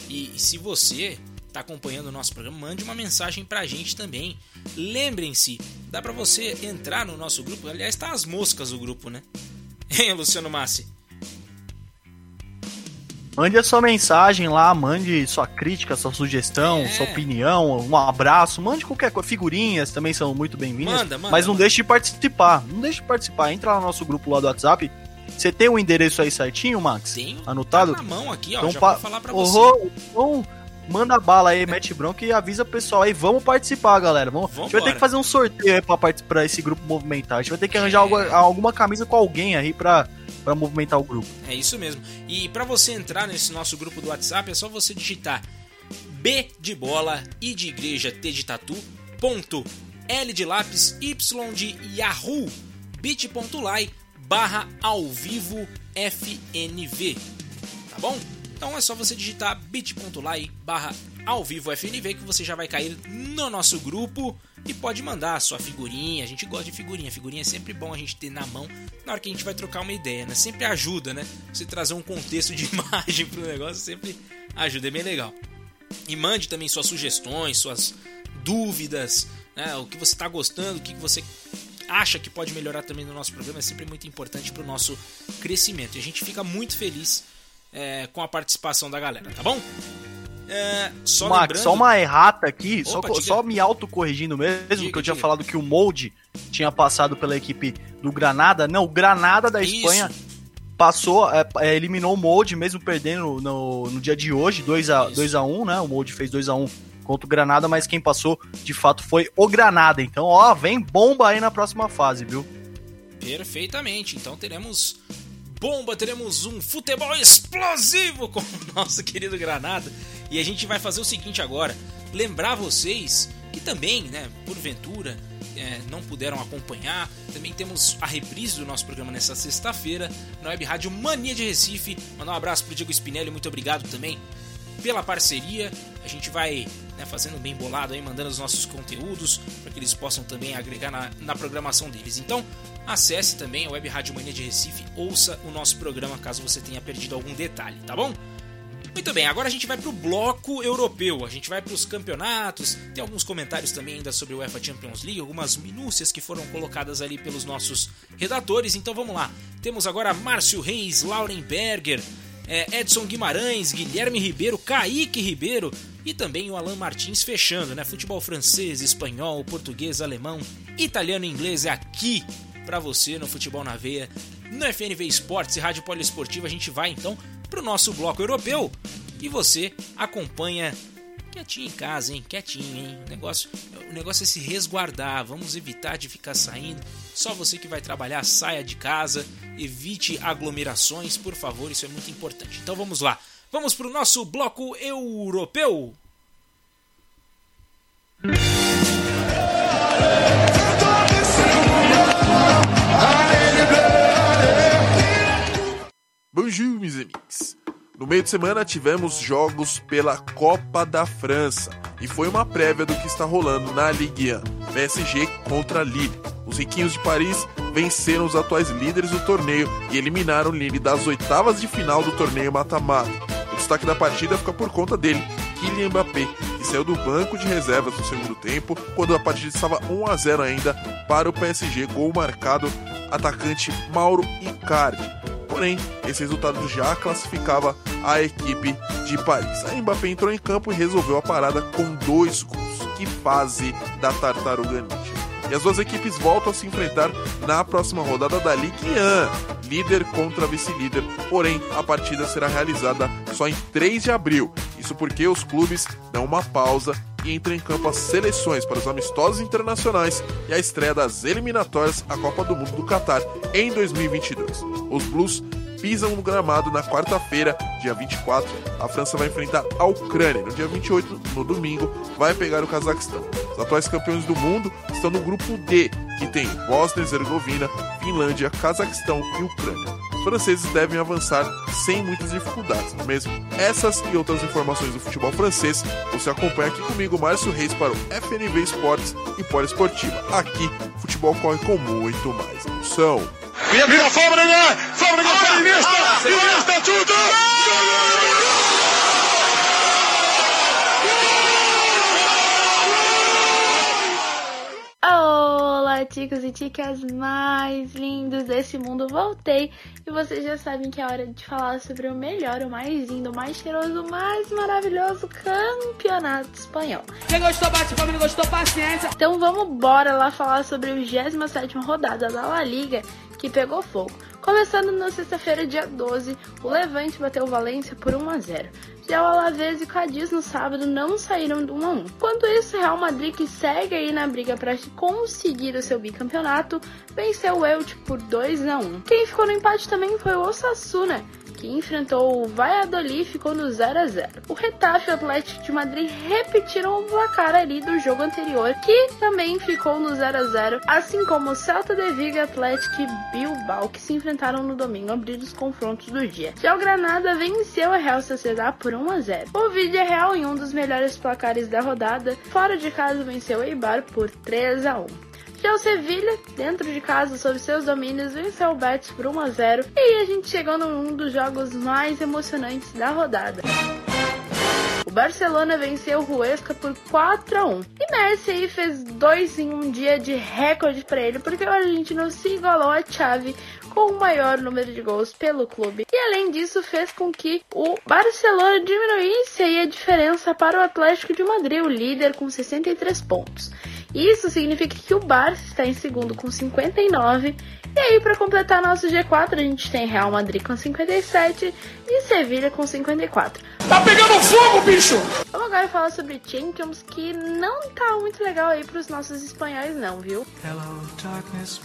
E, e se você está acompanhando o nosso programa, mande uma mensagem para a gente também. Lembrem-se, dá para você entrar no nosso grupo. Aliás, tá as moscas o grupo, né? *laughs* Hein, Luciano Massi? Mande a sua mensagem lá, mande sua crítica, sua sugestão, é. sua opinião, um abraço, mande qualquer coisa. Figurinhas também são muito bem-vindas. Manda, manda. Mas não manda. deixe de participar. Não deixe de participar. Entra lá no nosso grupo lá do WhatsApp. Você tem o endereço aí certinho, Max? Tenho. Anotado? Tá na mão aqui, ó. Então, já pa... falar pra você. então, manda bala aí, mete bronca e avisa o pessoal aí. Vamos participar, galera. Vamos, a gente vai ter que fazer um sorteio aí pra, pra esse grupo movimentar. A gente vai ter que arranjar é. alguma, alguma camisa com alguém aí pra, pra movimentar o grupo. É isso mesmo. E para você entrar nesse nosso grupo do WhatsApp, é só você digitar B de bola, I de igreja, T de tatu, ponto, L de lápis, Y de Yahoo, bit.ly barra ao vivo FNV. Tá bom? Então é só você digitar bit.ly barra ao vivo FNV que você já vai cair no nosso grupo e pode mandar sua figurinha. A gente gosta de figurinha. Figurinha é sempre bom a gente ter na mão na hora que a gente vai trocar uma ideia, né? Sempre ajuda, né? Você trazer um contexto de *laughs* imagem pro negócio sempre ajuda, é bem legal. E mande também suas sugestões, suas dúvidas, né? o que você está gostando, o que você acha que pode melhorar também no nosso programa é sempre muito importante para o nosso crescimento. E a gente fica muito feliz é, com a participação da galera, tá bom? É, só, uma, lembrando... só uma errata aqui, Opa, só, só me autocorrigindo mesmo, diga, que eu tinha diga. falado que o Molde tinha passado pela equipe do Granada. Não, o Granada da Isso. Espanha passou, é, é, eliminou o Molde, mesmo perdendo no, no dia de hoje, 2x1, um, né? O Molde fez 2x1 um contra o Granada, mas quem passou de fato foi o Granada. Então, ó, vem bomba aí na próxima fase, viu? Perfeitamente. Então teremos bomba, teremos um futebol explosivo com o nosso querido Granada. E a gente vai fazer o seguinte agora: lembrar vocês que também, né, porventura, é, não puderam acompanhar. Também temos a reprise do nosso programa nessa sexta-feira na Web Rádio Mania de Recife. Mandar um abraço pro Diego Spinelli, muito obrigado também pela parceria. A gente vai né, fazendo bem bolado aí, mandando os nossos conteúdos para que eles possam também agregar na, na programação deles. Então, acesse também a Web Rádio Mania de Recife, ouça o nosso programa caso você tenha perdido algum detalhe, tá bom? Muito bem, agora a gente vai para o bloco europeu, a gente vai para os campeonatos, tem alguns comentários também ainda sobre o UEFA Champions League, algumas minúcias que foram colocadas ali pelos nossos redatores, então vamos lá. Temos agora Márcio Reis, Lauren Berger, é, Edson Guimarães, Guilherme Ribeiro, Kaique Ribeiro e também o Alan Martins fechando, né? Futebol francês, espanhol, português, alemão, italiano e inglês é aqui para você no Futebol na Veia, no FNV Esportes e Rádio Poliesportiva. A gente vai então para o nosso bloco europeu e você acompanha quietinho em casa, hein? Quietinho, hein? O negócio, o negócio é se resguardar. Vamos evitar de ficar saindo. Só você que vai trabalhar, saia de casa. Evite aglomerações, por favor. Isso é muito importante. Então vamos lá. Vamos para o nosso bloco europeu. Bonjour, meus amigos. No meio de semana tivemos jogos pela Copa da França e foi uma prévia do que está rolando na Ligue 1. PSG contra Lille. Os riquinhos de Paris venceram os atuais líderes do torneio e eliminaram Lille das oitavas de final do torneio mata-mata. O destaque da partida fica por conta dele, Kylian Mbappé, que saiu do banco de reservas no segundo tempo, quando a partida estava 1 a 0 ainda para o PSG, gol marcado atacante Mauro Icardi. Porém, esse resultado já classificava a equipe de Paris. A Mbappé entrou em campo e resolveu a parada com dois gols. Que fase da Tartaruga Ninja. E as duas equipes voltam a se enfrentar na próxima rodada da Ligue 1, líder contra vice-líder. Porém, a partida será realizada só em 3 de abril. Isso porque os clubes dão uma pausa e entram em campo as seleções para os amistosos internacionais e a estreia das eliminatórias à Copa do Mundo do Catar em 2022. Os Blues pisam no gramado na quarta-feira, dia 24. A França vai enfrentar a Ucrânia. No dia 28, no domingo, vai pegar o Cazaquistão. Os atuais campeões do mundo estão no grupo D, que tem Bósnia e Herzegovina, Finlândia, Cazaquistão e Ucrânia. Os franceses devem avançar sem muitas dificuldades, mesmo. Essas e outras informações do futebol francês você acompanha aqui comigo, Márcio Reis, para o FNV Esportes e Poliesportiva. Aqui, futebol corre com muito mais emoção. Mira, mira Fábregas! Fábregas para Iniesta! Iniesta chuta! Olá, ticos e ticas mais lindos desse mundo. Voltei e vocês já sabem que é hora de falar sobre o melhor, o mais lindo, o mais cheiroso, o mais maravilhoso campeonato espanhol. Quem gostou, bate palma, gostou, paciência. Então vamos bora lá falar sobre a 27 rodada da La Liga que pegou fogo. Começando na sexta-feira, dia 12, o Levante bateu o Valência por 1 a 0. Já o Alavés e Cadiz no sábado não saíram do 1 a 1. Enquanto isso, Real Madrid, que segue aí na briga para conseguir o seu bicampeonato, venceu o Elche por 2 a 1. Quem ficou no empate também foi o Osasuna, que enfrentou o Valladolid ficou no 0 a 0. O Retafe e o Atlético de Madrid repetiram o placar ali do jogo anterior, que também ficou no 0 a 0, assim como o Celta de Vigo, Atlético e Bilbao, que se enfrentaram no domingo, abrindo os confrontos do dia. Já o Granada venceu a Real Sociedad por 1 a 0. O vídeo real em um dos melhores placares da rodada, fora de casa venceu o Eibar por 3 a 1. O Sevilha, dentro de casa, sob seus domínios, venceu o Betis por 1 a 0 e a gente chegou num dos jogos mais emocionantes da rodada. O Barcelona venceu o Huesca por 4 a 1. E Messi aí fez dois em um dia de recorde para ele, porque o argentino se igualou a Xavi com o maior número de gols pelo clube. E além disso, fez com que o Barcelona diminuísse aí a diferença para o Atlético de Madrid, o líder com 63 pontos. Isso significa que o Barça está em segundo com 59. E aí, para completar nosso G4, a gente tem Real Madrid com 57 e Sevilha com 54. Tá pegando fogo, bicho! Vamos agora falar sobre Champions, que não tá muito legal aí para os nossos espanhóis, não, viu? Hello, darkness,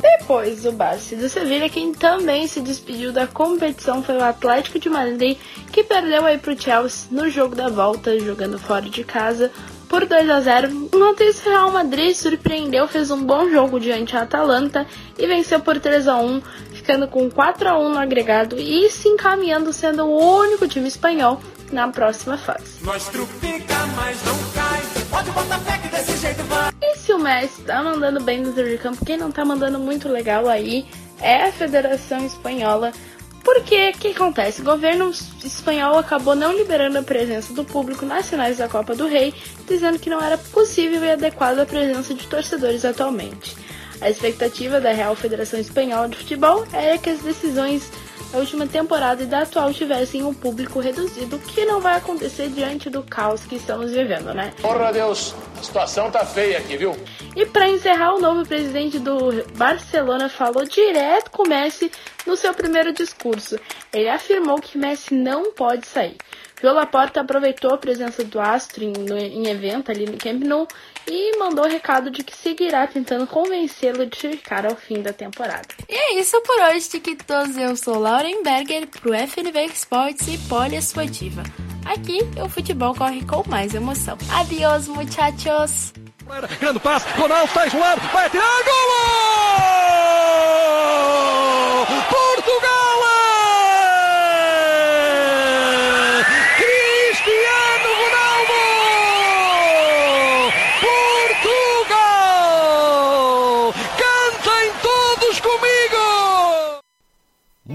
Depois do Barça e do Sevilha, quem também se despediu da competição foi o Atlético de Madrid, que perdeu aí pro Chelsea no jogo da volta, jogando fora de casa por 2 a 0. Enquanto Real Madrid surpreendeu, fez um bom jogo diante da Atalanta e venceu por 3 a 1, ficando com 4 a 1 no agregado e se encaminhando sendo o único time espanhol na próxima fase. E se o Messi tá mandando bem dentro de campo, quem não tá mandando muito legal aí é a Federação Espanhola porque o que acontece? O governo espanhol acabou não liberando a presença do público nas finais da Copa do Rei, dizendo que não era possível e adequado a presença de torcedores atualmente. A expectativa da Real Federação Espanhola de Futebol era que as decisões da última temporada e da atual tivessem um público reduzido, o que não vai acontecer diante do caos que estamos vivendo, né? Porra Deus, a situação tá feia aqui, viu? E para encerrar, o novo presidente do Barcelona falou direto com Messi no seu primeiro discurso. Ele afirmou que Messi não pode sair. João Laporta aproveitou a presença do astro em, no, em evento ali no Camp Nou e mandou o recado de que seguirá tentando convencê-lo de ficar ao fim da temporada. E é isso por hoje, Tiquitos. Eu sou Lauren Berger pro FNV Esportes e Poliesportiva. Aqui o futebol corre com mais emoção. Adiós, muchachos! Grande passe, Ronaldo está isolado, vai atirar, gol!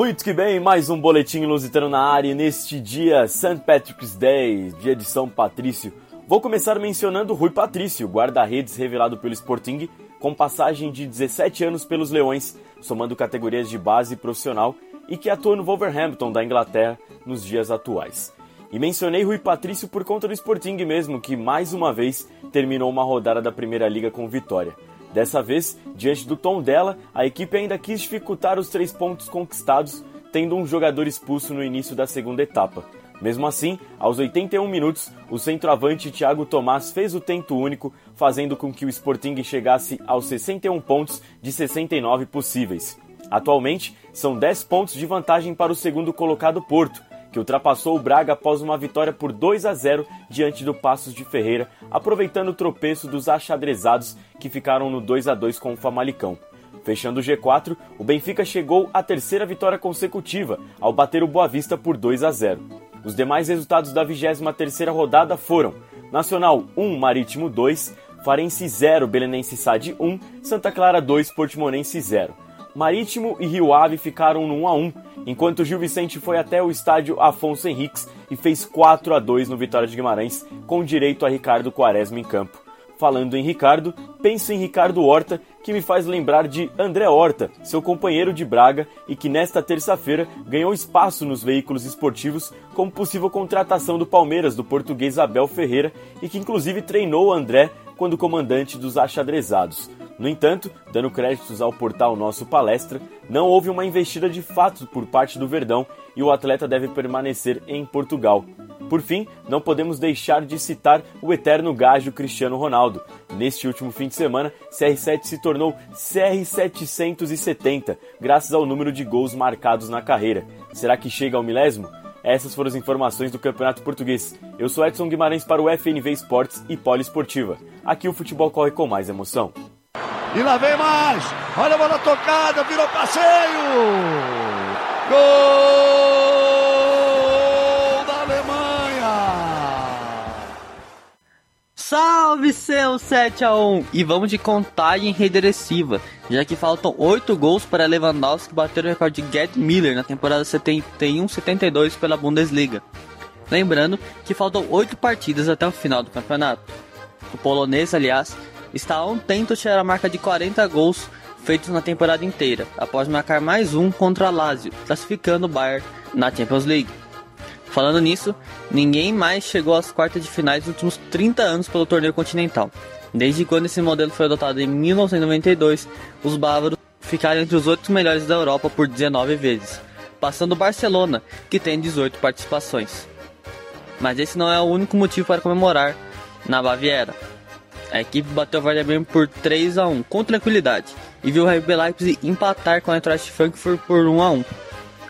Muito que bem, mais um boletim lusitano na área neste dia St. Patrick's Day, dia de São Patrício. Vou começar mencionando Rui Patrício, guarda-redes revelado pelo Sporting, com passagem de 17 anos pelos Leões, somando categorias de base e profissional, e que atua no Wolverhampton da Inglaterra nos dias atuais. E mencionei Rui Patrício por conta do Sporting mesmo, que mais uma vez terminou uma rodada da Primeira Liga com vitória. Dessa vez, diante do tom dela, a equipe ainda quis dificultar os três pontos conquistados, tendo um jogador expulso no início da segunda etapa. Mesmo assim, aos 81 minutos, o centroavante Thiago Tomás fez o tento único, fazendo com que o Sporting chegasse aos 61 pontos de 69 possíveis. Atualmente, são 10 pontos de vantagem para o segundo colocado Porto, que ultrapassou o Braga após uma vitória por 2 a 0 diante do Passos de Ferreira, aproveitando o tropeço dos achadrezados que ficaram no 2 a 2 com o Famalicão. Fechando o G4, o Benfica chegou à terceira vitória consecutiva, ao bater o Boa Vista por 2 a 0. Os demais resultados da 23ª rodada foram: Nacional 1, Marítimo 2, Farense 0, Belenense SAD 1, Santa Clara 2, Portimonense 0. Marítimo e Rio Ave ficaram no 1 a 1, enquanto Gil Vicente foi até o estádio Afonso Henriques e fez 4 a 2 no Vitória de Guimarães, com direito a Ricardo Quaresma em campo. Falando em Ricardo, penso em Ricardo Horta, que me faz lembrar de André Horta, seu companheiro de Braga e que nesta terça-feira ganhou espaço nos veículos esportivos como possível contratação do Palmeiras do português Abel Ferreira e que inclusive treinou André quando comandante dos achadrezados. No entanto, dando créditos ao portal Nosso Palestra, não houve uma investida de fato por parte do Verdão e o atleta deve permanecer em Portugal. Por fim, não podemos deixar de citar o eterno gajo Cristiano Ronaldo. Neste último fim de semana, CR7 se tornou CR770, graças ao número de gols marcados na carreira. Será que chega ao milésimo? Essas foram as informações do Campeonato Português. Eu sou Edson Guimarães para o FNV Esportes e Poliesportiva. Aqui o futebol corre com mais emoção. E lá vem mais! Olha a bola tocada, virou passeio! Gol Salve seu 7 a 1 E vamos de contagem regressiva, já que faltam 8 gols para Lewandowski bater o recorde de Gerd Miller na temporada 71-72 pela Bundesliga. Lembrando que faltam 8 partidas até o final do campeonato. O polonês, aliás, está a um tento chegar a marca de 40 gols feitos na temporada inteira, após marcar mais um contra a Lazio, classificando o Bayern na Champions League. Falando nisso, ninguém mais chegou às quartas de finais nos últimos 30 anos pelo torneio continental. Desde quando esse modelo foi adotado em 1992, os bávaros ficaram entre os 8 melhores da Europa por 19 vezes, passando o Barcelona, que tem 18 participações. Mas esse não é o único motivo para comemorar na Baviera. A equipe bateu o Werder Bremen por 3 a 1 com tranquilidade e viu o RB Leipzig empatar com a Eintracht Frankfurt por 1 a 1.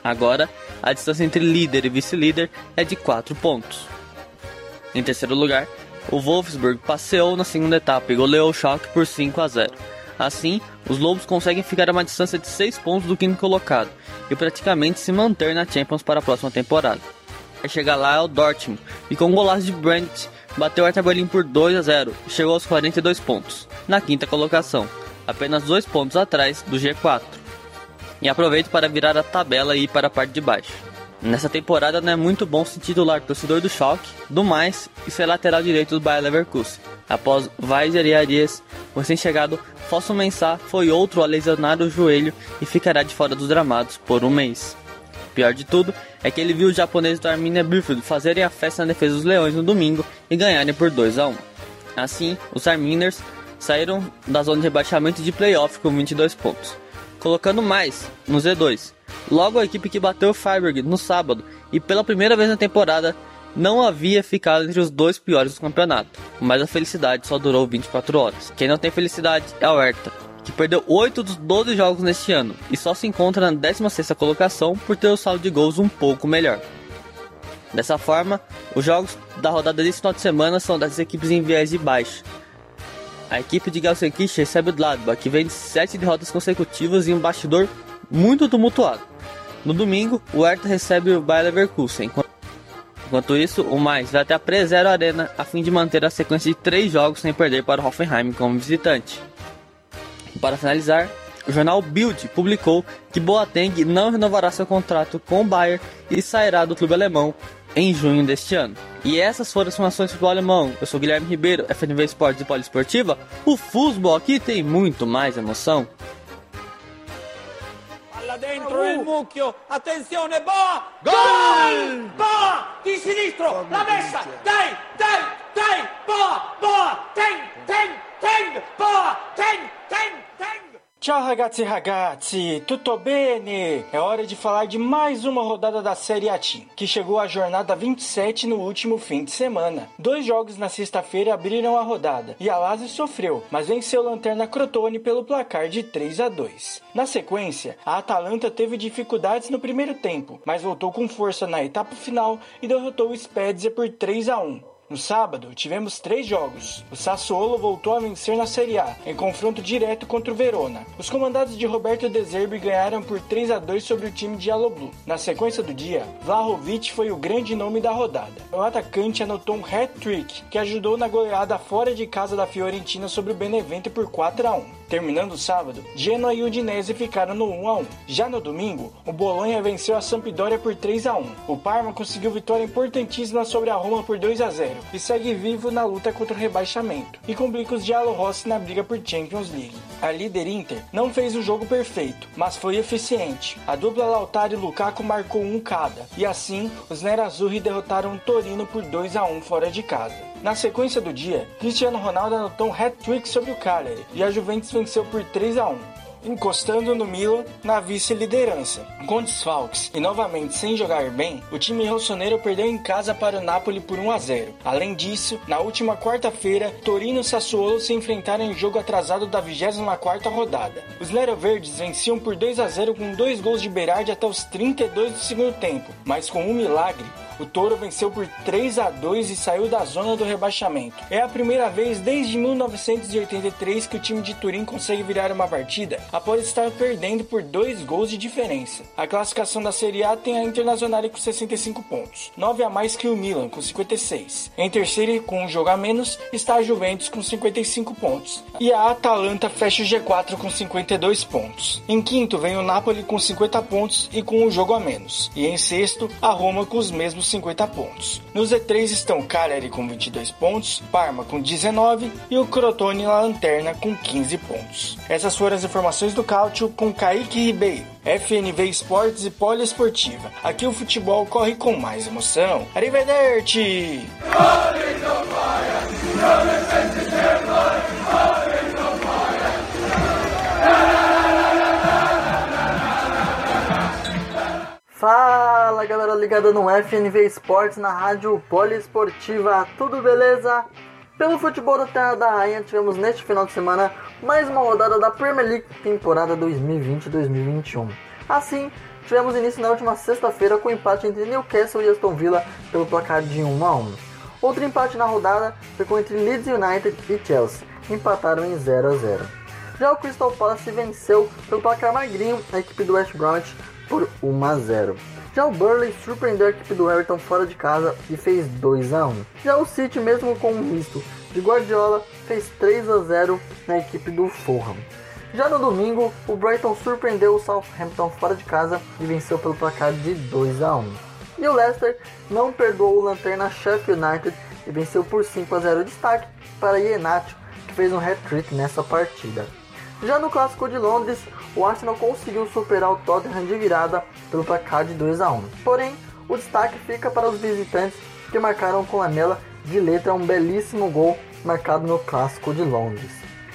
Agora, a distância entre líder e vice-líder é de 4 pontos. Em terceiro lugar, o Wolfsburg passeou na segunda etapa e goleou o Schalke por 5 a 0. Assim, os Lobos conseguem ficar a uma distância de 6 pontos do quinto colocado e praticamente se manter na Champions para a próxima temporada. A chegar lá é o Dortmund e com um golaço de Brandt bateu o Berlim por 2 a 0 e chegou aos 42 pontos, na quinta colocação, apenas 2 pontos atrás do G4. E aproveito para virar a tabela e ir para a parte de baixo. Nessa temporada não é muito bom se titular torcedor do Schalke, do mais e ser lateral direito do Bayer Leverkusen. Após Weiser e Arias, o recém-chegado Fosso Mensah foi outro a lesionar o joelho e ficará de fora dos gramados por um mês. Pior de tudo é que ele viu os japoneses do Arminia Bielefeld fazerem a festa na defesa dos Leões no domingo e ganharem por 2 a 1. Assim, os Arminers saíram da zona de rebaixamento de playoff com 22 pontos, colocando mais no Z2. Logo a equipe que bateu o Freiburg no sábado e pela primeira vez na temporada não havia ficado entre os dois piores do campeonato, mas a felicidade só durou 24 horas. Quem não tem felicidade é o Hertha, que perdeu 8 dos 12 jogos neste ano e só se encontra na 16ª colocação por ter o saldo de gols um pouco melhor. Dessa forma, os jogos da rodada desse final de semana são das equipes em viés de baixo. A equipe de Gelsenkirchen recebe o Gladbach, que vem de 7 derrotas consecutivas e um bastidor muito tumultuado. No domingo, o Hertha recebe o Bayer Leverkusen. Enquanto isso, o Mais vai até a Pre-Zero Arena a fim de manter a sequência de 3 jogos sem perder para o Hoffenheim como visitante. Para finalizar, o jornal Bild publicou que Boateng não renovará seu contrato com o Bayern e sairá do clube alemão em junho deste ano. E essas foram as informações do futebol alemão. Eu sou Guilherme Ribeiro, FNV Esportes e Poliesportiva. O futebol aqui tem muito mais emoção. Palla dentro il mucchio, attenzione, Boa! Gol! Boa! Di sinistro, la messa, dai, dai, dai, Boa, Boa, tem, tem, tem, Boa, tem, tem! Ciao ragazzi ragazzi, tutto bene? É hora de falar de mais uma rodada da Série A que chegou à jornada 27 no último fim de semana. Dois jogos na sexta-feira abriram a rodada, e a Lazio sofreu, mas venceu Lanterna Crotone pelo placar de 3 a 2. Na sequência, a Atalanta teve dificuldades no primeiro tempo, mas voltou com força na etapa final e derrotou o Spezia por 3 a 1. No sábado, tivemos três jogos. O Sassuolo voltou a vencer na Série A, em confronto direto contra o Verona. Os comandados de Roberto De Zerbi ganharam por 3 a 2 sobre o time de Aloblu. Na sequência do dia, Vlahovic foi o grande nome da rodada. O atacante anotou um hat-trick, que ajudou na goleada fora de casa da Fiorentina sobre o Benevento por 4 a 1. Terminando o sábado, Genoa e Udinese ficaram no 1 a 1. Já no domingo, o Bolonha venceu a Sampdoria por 3 a 1. O Parma conseguiu vitória importantíssima sobre a Roma por 2 a 0. 0 e segue vivo na luta contra o rebaixamento e complica os Rossi na briga por Champions League. A líder Inter não fez o jogo perfeito, mas foi eficiente. A dupla Lautaro e Lukaku marcou um cada e assim os Nerazzurri derrotaram o Torino por 2 a 1 fora de casa. Na sequência do dia, Cristiano Ronaldo anotou um hat-trick sobre o Cagliari e a Juventus venceu por 3 a 1 encostando no Milan na vice-liderança. Com desfalques e novamente sem jogar bem, o time rossoneiro perdeu em casa para o Napoli por 1 a 0. Além disso, na última quarta-feira, Torino e Sassuolo se enfrentaram em jogo atrasado da 24ª rodada. Os Verdes venciam por 2 a 0 com dois gols de Berardi até os 32 do segundo tempo, mas com um milagre, o Toro venceu por 3 a 2 e saiu da zona do rebaixamento. É a primeira vez desde 1983 que o time de Turim consegue virar uma partida após estar perdendo por dois gols de diferença. A classificação da Série A tem a Internazionale com 65 pontos, 9 a mais que o Milan com 56. Em terceiro com um jogo a menos está a Juventus com 55 pontos. E a Atalanta fecha o G4 com 52 pontos. Em quinto vem o Napoli com 50 pontos e com um jogo a menos. E em sexto, a Roma com os mesmos 50 pontos. No Z3 estão Cagliari com 22 pontos, Parma com 19 e o Crotone na lanterna com 15 pontos. Essas foram as informações do Cálcio com Kaique Ribeiro, FNV Esportes e Poliesportiva. Aqui o futebol corre com mais emoção. Arrivederci! Fala galera ligada no FNV Esportes na rádio poliesportiva, tudo beleza? Pelo futebol da Terra da Rainha tivemos neste final de semana mais uma rodada da Premier League temporada 2020-2021. Assim, tivemos início na última sexta-feira com empate entre Newcastle e Aston Villa pelo placar de 1 a 1. Outro empate na rodada ficou entre Leeds United e Chelsea, empataram em 0 a 0. Já o Crystal Palace venceu pelo placar magrinho a equipe do West Bromwich por 1 a 0. Já o Burley surpreendeu a equipe do Everton fora de casa e fez 2 a 1. Já o City, mesmo com um misto de Guardiola, fez 3 a 0 na equipe do Fulham. Já no domingo, o Brighton surpreendeu o Southampton fora de casa e venceu pelo placar de 2 a 1. E o Leicester não perdoou o lanterna Sheffield United e venceu por 5 a 0 destaque para Iheanacho, que fez um hat-trick nessa partida. Já no clássico de Londres, o Arsenal conseguiu superar o Tottenham de virada pelo placar de 2 a 1. Porém, o destaque fica para os visitantes que marcaram com a Mela de letra um belíssimo gol marcado no clássico de Londres.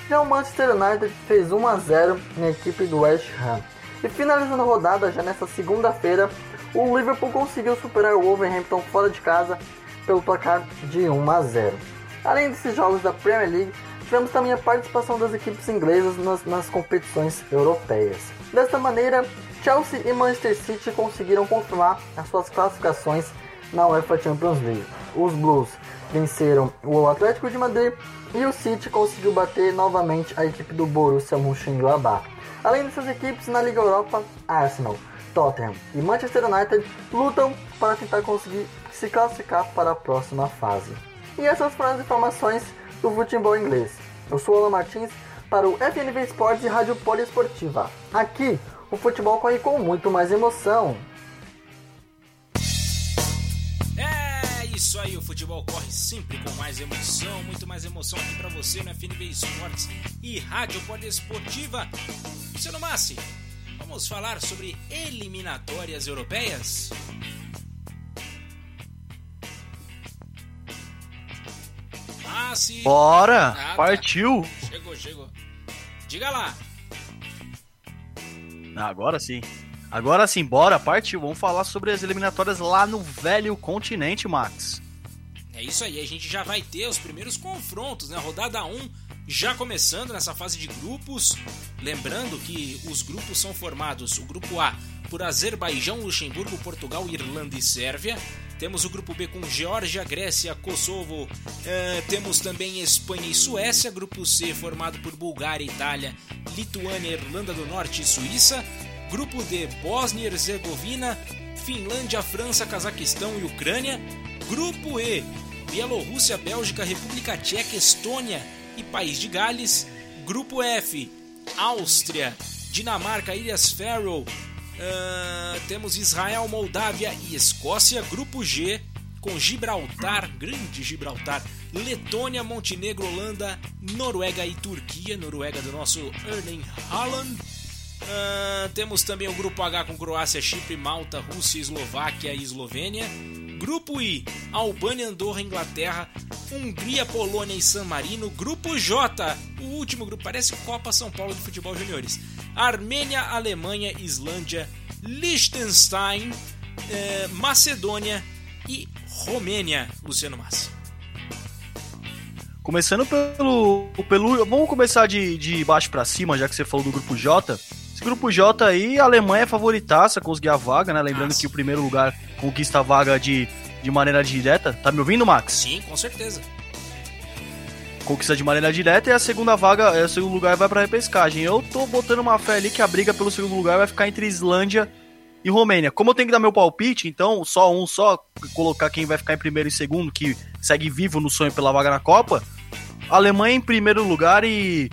Já o Manchester United fez 1 a 0 na equipe do West Ham. E finalizando a rodada já nesta segunda-feira, o Liverpool conseguiu superar o Wolverhampton fora de casa pelo placar de 1 a 0. Além desses jogos da Premier League, tivemos também a participação das equipes inglesas nas, nas competições europeias. Desta maneira, Chelsea e Manchester City conseguiram confirmar as suas classificações na UEFA Champions League. Os Blues venceram o Atlético de Madrid e o City conseguiu bater novamente a equipe do Borussia Mönchengladbach. Além dessas equipes na Liga Europa, Arsenal, Tottenham e Manchester United lutam para tentar conseguir se classificar para a próxima fase. E essas foram as informações do futebol inglês. Eu sou Alan Martins para o FNV Esportes e Rádio Poliesportiva. Aqui, o futebol corre com muito mais emoção. É isso aí, o futebol corre sempre com mais emoção, muito mais emoção aqui para você no FNV Esportes e Rádio Poliesportiva. Luciano Massi, vamos falar sobre eliminatórias europeias? Massi. Bora! Ah, tá. Partiu! Chegou, chegou. Diga lá. Agora sim. Agora sim, bora, partiu. Vamos falar sobre as eliminatórias lá no velho continente, Max. É isso aí, a gente já vai ter os primeiros confrontos, né? Rodada 1 já começando nessa fase de grupos. Lembrando que os grupos são formados, o grupo A por Azerbaijão, Luxemburgo, Portugal, Irlanda e Sérvia. Temos o grupo B com Geórgia, Grécia, Kosovo. Uh, temos também Espanha e Suécia. Grupo C formado por Bulgária, Itália, Lituânia, Irlanda do Norte e Suíça. Grupo D, Bósnia e Herzegovina, Finlândia, França, Cazaquistão e Ucrânia. Grupo E, Bielorrússia, Bélgica, República Tcheca, Estônia e País de Gales. Grupo F, Áustria, Dinamarca, Ilhas Faroe, Uh, temos Israel, Moldávia e Escócia. Grupo G, com Gibraltar, grande Gibraltar, Letônia, Montenegro, Holanda, Noruega e Turquia. Noruega do nosso Erling Haaland. Uh, temos também o grupo H com Croácia, Chipre, Malta, Rússia, Eslováquia e Eslovênia. Grupo I, Albânia, Andorra, Inglaterra, Hungria, Polônia e San Marino. Grupo J, o último grupo, parece Copa São Paulo de Futebol Juniores. Armênia, Alemanha, Islândia, Liechtenstein, eh, Macedônia e Romênia, Luciano Massi. Começando pelo, pelo. Vamos começar de, de baixo para cima, já que você falou do grupo J. Esse grupo J aí, a Alemanha é favoritaça conseguir a vaga, né? Lembrando Nossa. que o primeiro lugar conquista a vaga de, de maneira direta. Tá me ouvindo, Max? Sim, com certeza. Conquista de maneira direta e a segunda vaga, o segundo lugar vai pra repescagem. Eu tô botando uma fé ali que a briga pelo segundo lugar vai ficar entre Islândia e Romênia. Como eu tenho que dar meu palpite, então só um, só colocar quem vai ficar em primeiro e segundo, que segue vivo no sonho pela vaga na Copa. Alemanha em primeiro lugar e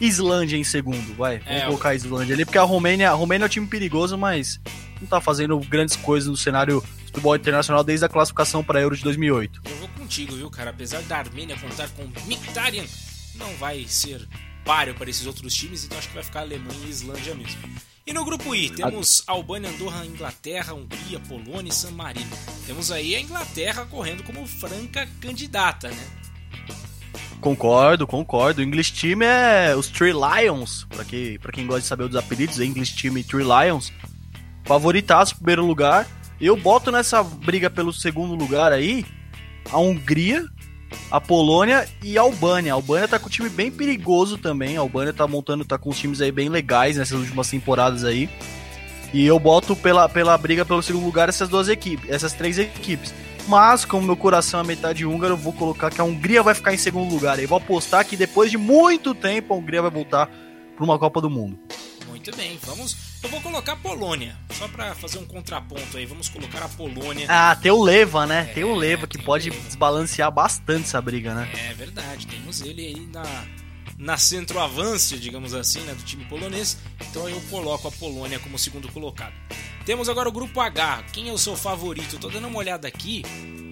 Islândia em segundo, vai. Vamos é, colocar a Islândia ali, porque a Romênia, a Romênia é um time perigoso, mas não tá fazendo grandes coisas no cenário futebol internacional desde a classificação para Euro de 2008. Eu vou contigo, viu, cara? Apesar da Armênia contar com Mkhitaryan, não vai ser páreo para esses outros times, então acho que vai ficar Alemanha e Islândia mesmo. E no grupo I, temos Albânia, Andorra, Inglaterra, Hungria, Polônia e San Marino. Temos aí a Inglaterra correndo como franca candidata, né? Concordo, concordo. O English Team é os Three Lions, para quem, pra quem gosta de saber os apelidos, é English Team e Three Lions. Favoritaço, primeiro lugar. Eu boto nessa briga pelo segundo lugar aí a Hungria, a Polônia e a Albânia. A Albânia tá com um time bem perigoso também. A Albânia tá montando, tá com os times aí bem legais nessas últimas temporadas aí. E eu boto pela, pela briga pelo segundo lugar essas duas equipes, essas três equipes. Mas, como meu coração é metade húngaro, eu vou colocar que a Hungria vai ficar em segundo lugar. E vou apostar que depois de muito tempo a Hungria vai voltar para uma Copa do Mundo. Muito bem, vamos. Eu vou colocar a Polônia, só para fazer um contraponto aí. Vamos colocar a Polônia. Ah, tem o Leva, né? É, tem o Leva que pode Leva. desbalancear bastante essa briga, né? É verdade, temos ele aí na, na centroavância, digamos assim, né, do time polonês. Então eu coloco a Polônia como segundo colocado. Temos agora o grupo H. Quem é o seu favorito? Tô dando uma olhada aqui.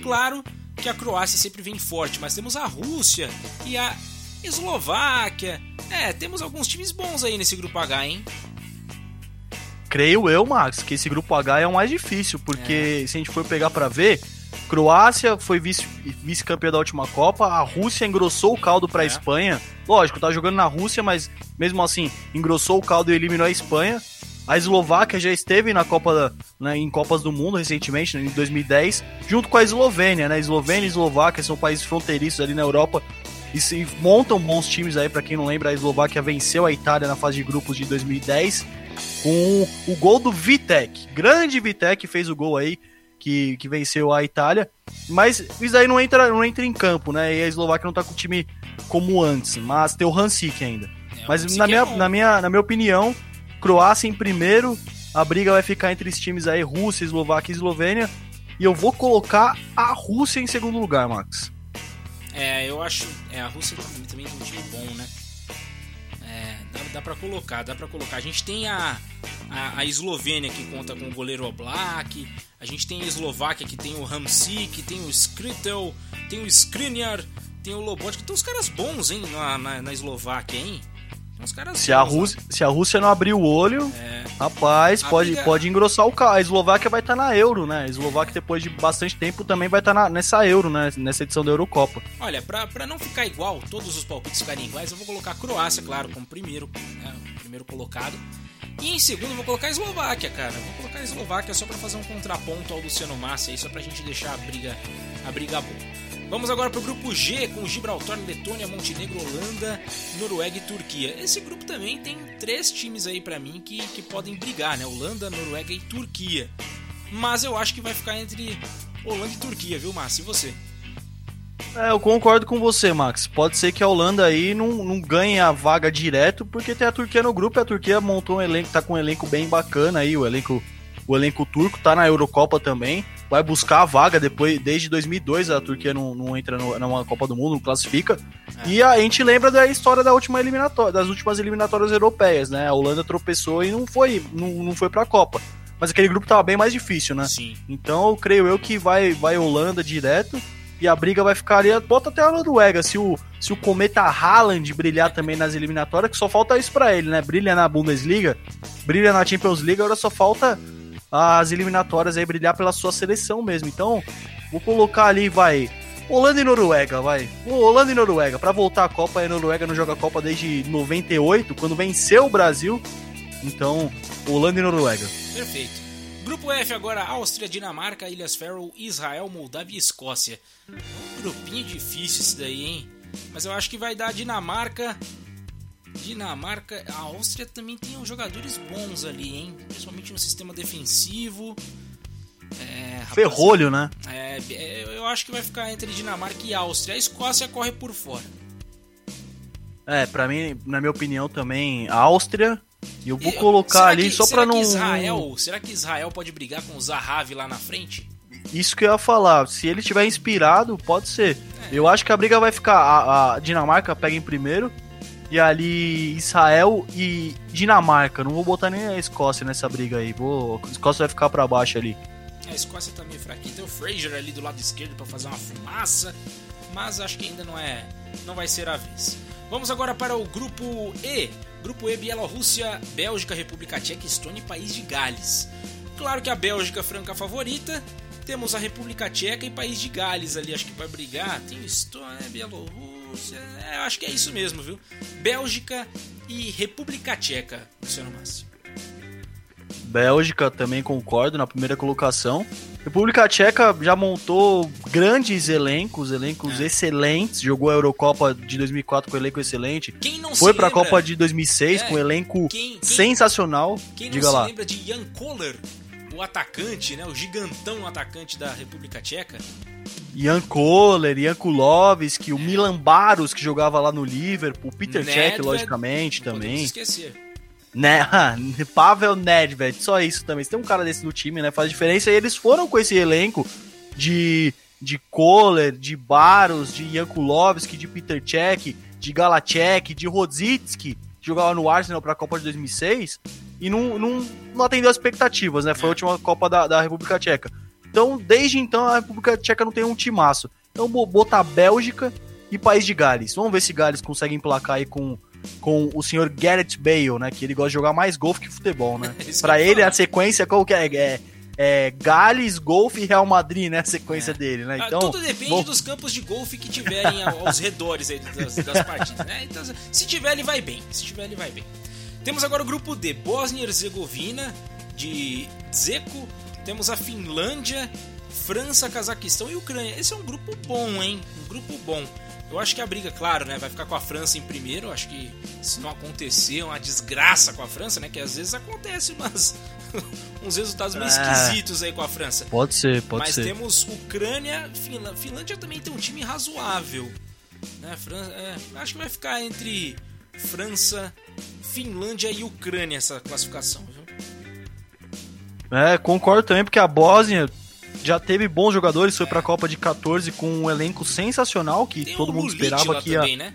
Claro que a Croácia sempre vem forte, mas temos a Rússia e a Eslováquia. É, temos alguns times bons aí nesse grupo H, hein? Creio eu, Max, que esse grupo H é o mais difícil, porque é. se a gente for pegar para ver, Croácia foi vice-campeã da última Copa, a Rússia engrossou o caldo para a é. Espanha. Lógico, tá jogando na Rússia, mas mesmo assim, engrossou o caldo e eliminou a Espanha. A Eslováquia já esteve na Copa, né, em Copas do Mundo recentemente, né, em 2010, junto com a Eslovênia, né? Eslovênia e Eslováquia são países fronteiriços ali na Europa e se montam bons times aí, para quem não lembra, a Eslováquia venceu a Itália na fase de grupos de 2010 com o gol do Vitek. Grande Vitek fez o gol aí que, que venceu a Itália, mas isso aí não entra, não entra em campo, né? E a Eslováquia não tá com o time como antes, mas tem o Hansik ainda. É, mas na minha, é na, minha, na minha opinião, Croácia em primeiro, a briga vai ficar entre os times aí, Rússia, Eslováquia e Eslovênia. E eu vou colocar a Rússia em segundo lugar, Max. É, eu acho. É, a Rússia também tem um time bom, né? Dá, dá pra colocar, dá pra colocar. A gente tem a, a, a Eslovênia que conta com o goleiro Oblak. A gente tem a Eslováquia que tem o Hamsik, tem o Skritel, tem o Skriniar, tem o Lobotka. Tem uns caras bons, hein, na, na, na Eslováquia, hein? Se, a Rússia, se a Rússia não abrir o olho, é. rapaz, pode, briga... pode engrossar o carro. A Eslováquia vai estar tá na Euro, né? A Eslováquia, depois de bastante tempo, também vai estar tá nessa Euro, né? Nessa edição da Eurocopa. Olha, pra, pra não ficar igual, todos os palpites ficarem iguais, eu vou colocar a Croácia, claro, como primeiro, né, primeiro colocado. E em segundo eu vou colocar a Eslováquia, cara. vou colocar a Eslováquia só para fazer um contraponto ao Luciano Massa aí, só pra gente deixar a briga, a briga boa. Vamos agora para o grupo G, com Gibraltar, Letônia, Montenegro, Holanda, Noruega e Turquia. Esse grupo também tem três times aí para mim que, que podem brigar, né? Holanda, Noruega e Turquia. Mas eu acho que vai ficar entre Holanda e Turquia, viu, Márcio? E você? É, eu concordo com você, Max. Pode ser que a Holanda aí não, não ganhe a vaga direto, porque tem a Turquia no grupo e a Turquia montou um elenco, tá com um elenco bem bacana aí, o elenco, o elenco turco tá na Eurocopa também vai buscar a vaga depois, desde 2002 a Turquia não, não entra no, numa Copa do Mundo, não classifica. É. E a gente lembra da história da última eliminatória, das últimas eliminatórias europeias, né? A Holanda tropeçou e não foi, não, não foi pra Copa. mas aquele grupo tava bem mais difícil, né? Sim. Então eu creio eu que vai, vai Holanda direto e a briga vai ficar ali, bota até a Noruega, se o, se o Cometa Haaland brilhar também nas eliminatórias, que só falta isso para ele, né? Brilha na Bundesliga, brilha na Champions League, agora só falta as eliminatórias aí brilhar pela sua seleção mesmo. Então, vou colocar ali, vai, Holanda e Noruega, vai. Holanda e Noruega. Para voltar à Copa, a Noruega não joga a Copa desde 98, quando venceu o Brasil. Então, Holanda e Noruega. Perfeito. Grupo F agora, Áustria, Dinamarca, Ilhas Faroe, Israel, Moldávia e Escócia. Um grupinho difícil esse daí, hein? Mas eu acho que vai dar Dinamarca. Dinamarca, a Áustria também tem jogadores bons ali, hein? Principalmente no sistema defensivo. É, Ferrolho, né? É, eu acho que vai ficar entre Dinamarca e Áustria. A Escócia corre por fora. É, para mim, na minha opinião também, Áustria. E eu vou colocar ali que, só para não. Israel, será que Israel pode brigar com o Zahavi lá na frente? Isso que eu ia falar. Se ele estiver inspirado, pode ser. É. Eu acho que a briga vai ficar. A, a Dinamarca pega em primeiro. E ali Israel e Dinamarca. Não vou botar nem a Escócia nessa briga aí. Vou, a Escócia vai ficar para baixo ali. A Escócia tá meio fraquinha. Tem o Fraser ali do lado esquerdo para fazer uma fumaça. Mas acho que ainda não é. Não vai ser a vez. Vamos agora para o grupo E. Grupo E, Bielorrússia, Bélgica, República Tcheca, Estônia e País de Gales. Claro que a Bélgica franca favorita. Temos a República Tcheca e País de Gales ali, acho que vai brigar. Tem Estônia, Bielorrússia. É, acho que é isso mesmo, viu? Bélgica e República Tcheca, Luciano Massi. Bélgica também concordo na primeira colocação. República Tcheca já montou grandes elencos, elencos é. excelentes. Jogou a Eurocopa de 2004 com elenco excelente. Quem não Foi para a Copa de 2006 é. com elenco quem, quem, sensacional. Quem Diga não lá. se lembra de Jan Koller, o atacante, né, o gigantão atacante da República Tcheca? Jan Koller, Jan Kulowski, é. o Milan Baros que jogava lá no Liverpool, Peter Cech, logicamente, não também. esquecer. Né, *laughs* Pavel Nedved, só isso também. Se tem um cara desse no time, né, faz diferença. E eles foram com esse elenco de de Kohler, de Baros, de Jankulovski, de Peter Cech, de Galacek, de Rodzitski, que jogava no Arsenal para a Copa de 2006 e não, não, não atendeu as expectativas, né? Foi a última Copa da, da República Tcheca. Então, desde então, a República Tcheca não tem um timaço. Então, botar Bélgica e País de Gales. Vamos ver se Gales consegue emplacar aí com com o senhor Garrett Bale, né? Que ele gosta de jogar mais golfe que futebol, né? *laughs* Para ele, a sequência qual que é? é é, Gales, golfe e Real Madrid, né? A sequência é. dele, né? Ah, então, Tudo depende dos campos de golfe que tiverem aos redores das, das partidas, né? Então, se tiver, ele vai bem. Se tiver, ele vai bem. Temos agora o grupo D, Bósnia e Herzegovina, de Zeco. Temos a Finlândia, França, Cazaquistão e Ucrânia. Esse é um grupo bom, hein? Um grupo bom. Eu acho que a briga, claro, né, vai ficar com a França em primeiro. Eu acho que se não acontecer uma desgraça com a França, né, que às vezes acontece umas *laughs* uns resultados meio é, esquisitos aí com a França. Pode ser, pode Mas ser. Mas temos Ucrânia, Finlândia, Finlândia também tem um time razoável, né? França, é, acho que vai ficar entre França, Finlândia e Ucrânia essa classificação, viu? É, concordo também porque a Bósnia já teve bons jogadores, foi para a Copa de 14 com um elenco sensacional que Tem todo mundo Lulite esperava que ia. Também, né?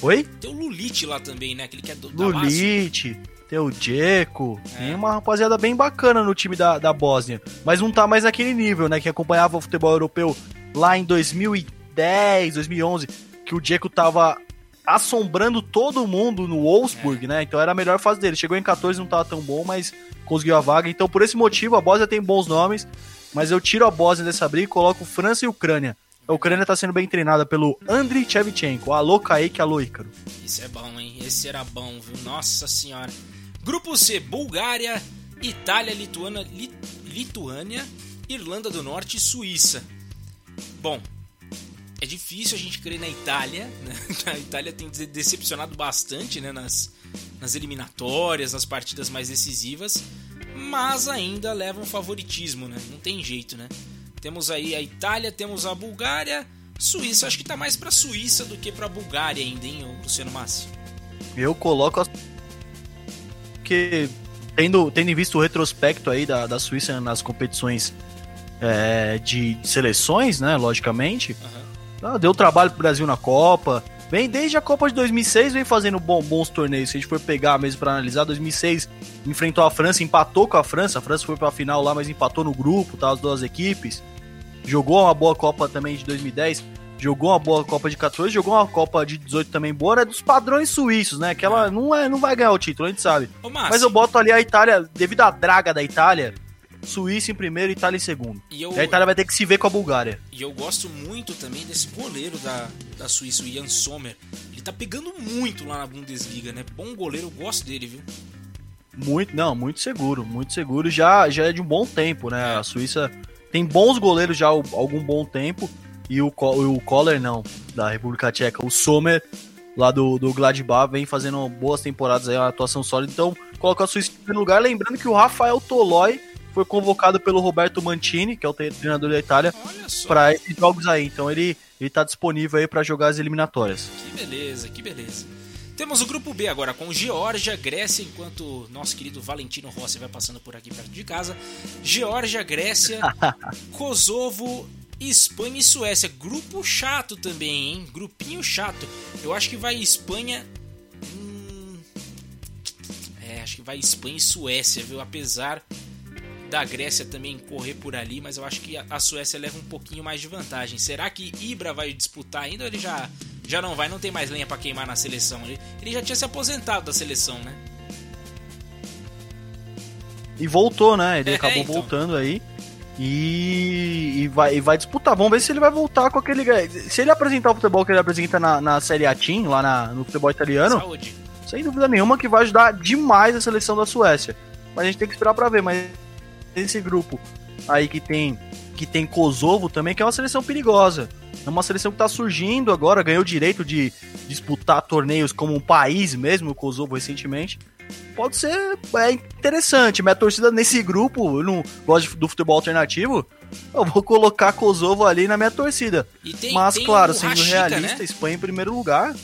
Oi? Tem o Lulite lá também, né? Aquele que é do Lulite, tem o Dzeko, é. tem uma rapaziada bem bacana no time da, da Bósnia, mas não tá mais naquele nível, né? Que acompanhava o futebol europeu lá em 2010, 2011, que o Dzeko tava assombrando todo mundo no Wolfsburg, é. né? Então era a melhor fase dele. Chegou em 14, não tava tão bom, mas conseguiu a vaga. Então por esse motivo a Bósnia tem bons nomes, mas eu tiro a Bósnia dessa briga e coloco França e Ucrânia. A Ucrânia está sendo bem treinada pelo Andriy Shevchenko. Alô, Kaique, alô, Ícaro. Isso é bom, hein? Esse era bom, viu? Nossa senhora. Grupo C, Bulgária, Itália, Lituana, Lit Lituânia, Irlanda do Norte e Suíça. Bom, é difícil a gente crer na Itália. Né? *laughs* A Itália tem decepcionado bastante né? nas, nas eliminatórias, nas partidas mais decisivas, mas ainda leva um favoritismo, né? Não tem jeito, né? Temos aí a Itália, temos a Bulgária, Suíça. Acho que tá mais pra Suíça do que pra Bulgária ainda, hein, Luciano Massi? Eu coloco a... que tendo, tendo visto o retrospecto aí da, da Suíça nas competições é, de, de, seleções, né, logicamente, uhum. Deu trabalho pro Brasil na Copa, Vem desde a Copa de 2006, vem fazendo bom, bons torneios. Se a gente for pegar mesmo para analisar, 2006 enfrentou a França, empatou com a França. A França foi para a final lá, mas empatou no grupo, tá? As duas equipes. Jogou uma boa Copa também de 2010. Jogou uma boa Copa de 14, jogou uma Copa de 18 também boa, é dos padrões suíços, né? Que ela não, é, não vai ganhar o título, a gente sabe. Ô, Mas eu boto ali a Itália, devido à draga da Itália, Suíça em primeiro e Itália em segundo. E eu- E a Itália vai ter que se ver com a Bulgária. E eu gosto muito também desse goleiro da, da Suíça, o Jan Sommer. Ele tá pegando muito lá na Bundesliga, né? Bom goleiro, eu gosto dele, viu? Muito, não, muito seguro, muito seguro. Já, já é de um bom tempo, né? A Suíça tem bons goleiros já há algum bom tempo. E o, o Kohler, não, da República Tcheca. O Sommer, lá do, do Gladbach, vem fazendo boas temporadas aí, uma atuação sólida. Então, coloca a Suíça em primeiro lugar. Lembrando que o Rafael Tolói foi convocado pelo Roberto Mantini, que é o tre- treinador da Itália, para esses jogos aí. Então, ele, ele tá disponível aí para jogar as eliminatórias. Que beleza, que beleza. Temos o grupo B agora com Geórgia, Grécia, enquanto nosso querido Valentino Rossi vai passando por aqui perto de casa. Geórgia, Grécia, *laughs* Kosovo, Espanha e Suécia. Grupo chato também, hein? Grupinho chato. Eu acho que vai Espanha. Hum, É, acho que vai Espanha e Suécia, viu? Apesar da Grécia também correr por ali, mas eu acho que a- Suécia leva um pouquinho mais de vantagem. Será que Ibra vai disputar ainda ou ele já, já não vai? Não tem mais lenha pra queimar na seleção. Ele, ele já tinha se aposentado da seleção, né? E voltou, né? Ele É, acabou então. voltando aí. E, e vai, e vai disputar. Vamos ver se ele vai voltar com aquele. Se ele apresentar o futebol que ele apresenta na, na Série A Team, lá na- no futebol italiano, Saúde. sem dúvida nenhuma que vai ajudar demais a seleção da Suécia. Mas a gente tem que esperar pra ver. Mas esse grupo aí que tem que tem Kosovo também, que é uma seleção perigosa. É uma seleção que tá surgindo agora, ganhou o direito de disputar torneios como um país mesmo, o Kosovo recentemente. Pode ser é interessante. Minha torcida nesse grupo, eu não gosto do futebol alternativo, eu vou colocar Kosovo ali na minha torcida. Tem- Mas, tem claro, sendo Rashica, realista, né? Espanha em primeiro lugar.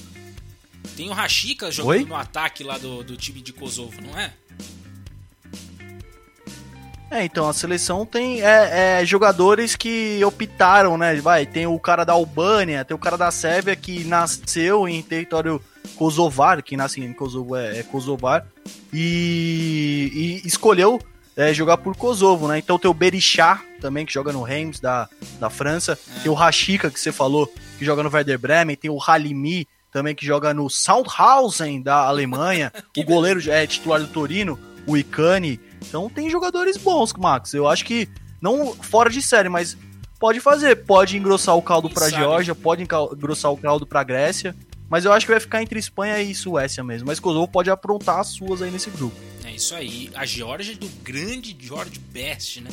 Tem o Rashica jogando Oi? no ataque lá do, do time de Kosovo, não é? É, então, a seleção tem é, é, jogadores que optaram, né? Vai, tem o cara da Albânia, tem o cara da Sérvia que nasceu em território kosovar, que nasce em Kosovo é, é kosovar, e, e escolheu é, jogar por Kosovo, né? Então tem o Berishá também, que joga no Reims da, da França, tem o Rashica, que você falou, que joga no Werder Bremen, tem o Halimi também, que joga no Sandhausen da Alemanha, *laughs* o goleiro é titular do Torino, o Icani. Então tem jogadores bons, Max. Eu acho que, não fora de série, mas pode fazer. Pode engrossar o caldo pra sabe? Geórgia, pode engrossar o caldo pra Grécia. Mas eu acho que vai ficar entre Espanha e Suécia mesmo. Mas Kosovo pode aprontar as suas aí nesse grupo. É isso aí. A Geórgia é do grande George Best, né?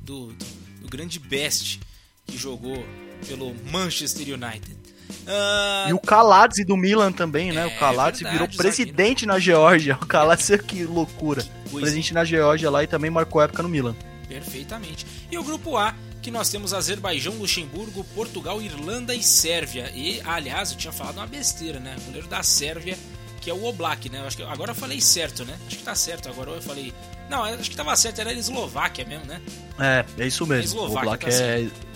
Do, do, do grande Best que jogou pelo Manchester United. Ah, E o Kaladze do Milan também, né? É, o Kaladze verdade, virou presidente na Geórgia. O Kaladze, que loucura. coisa. Presidente na Geórgia lá e também marcou época no Milan. Perfeitamente. E o grupo A, que nós temos Azerbaijão, Luxemburgo, Portugal, Irlanda e Sérvia. E, aliás, eu tinha falado uma besteira, né? O goleiro da Sérvia, que é o Oblak, né? Eu acho que agora eu falei certo, né? Acho que tá certo. Agora eu falei. Não, acho que tava certo, era Eslováquia mesmo, né? É, é isso mesmo. Eslováquia, o Oblak tá é. certo.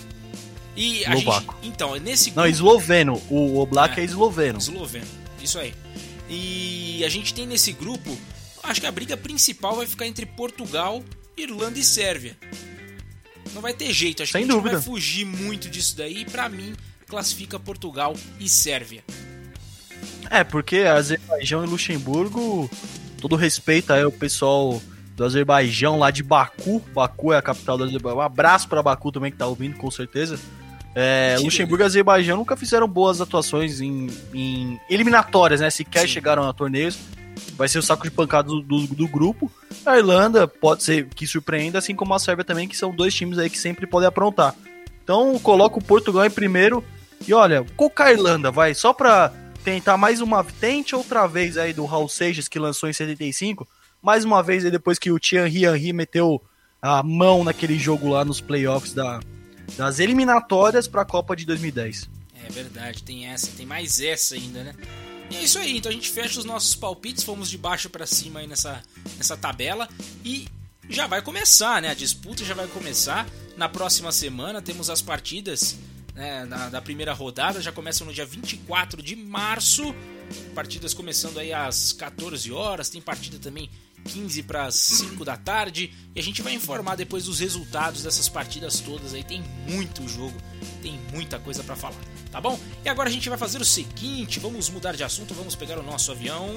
E gente. Então, nesse Não, grupo. esloveno. O Oblak é, esloveno. Esloveno. Isso aí. E a gente tem nesse grupo, acho que a briga principal vai ficar entre Portugal, Irlanda e Sérvia. Não vai ter jeito, acho Sem que a gente dúvida. não vai fugir muito disso daí. E pra mim, classifica Portugal e Sérvia. É, porque Azerbaijão e Luxemburgo, todo respeito aí ao pessoal do Azerbaijão lá de Baku. Baku é a capital do Azerbaijão. Um abraço pra Baku também que tá ouvindo, com certeza. É, Luxemburgo e Azerbaijão nunca fizeram boas atuações em, em eliminatórias, né? Sequer Sim. chegaram a torneios. Vai ser o saco de pancada do, do, do grupo. A Irlanda pode ser que surpreenda, assim como a Sérvia também, que são dois times aí que sempre podem aprontar. Então coloca o Portugal em primeiro. E olha, colocar a Irlanda, vai, só pra tentar mais uma. Tente outra vez aí do Raul Seixas, que lançou em 75. Mais uma vez aí depois que o Thierry Henry meteu a mão naquele jogo lá nos playoffs da, das eliminatórias pra Copa de 2010. É verdade, tem essa, tem mais essa ainda, né? E é isso aí, então a gente fecha os nossos palpites, fomos de baixo pra cima aí nessa, nessa tabela e já vai começar, né? A disputa já vai começar. Na próxima semana temos as partidas né, da, da primeira rodada, já começam no dia 24 de março. Partidas começando aí às 14 horas, tem partida também 15 para as 5 da tarde e a gente vai informar depois dos resultados dessas partidas todas aí. Tem muito jogo, tem muita coisa para falar, tá bom? E agora a gente vai fazer o seguinte, vamos mudar de assunto, vamos pegar o nosso avião.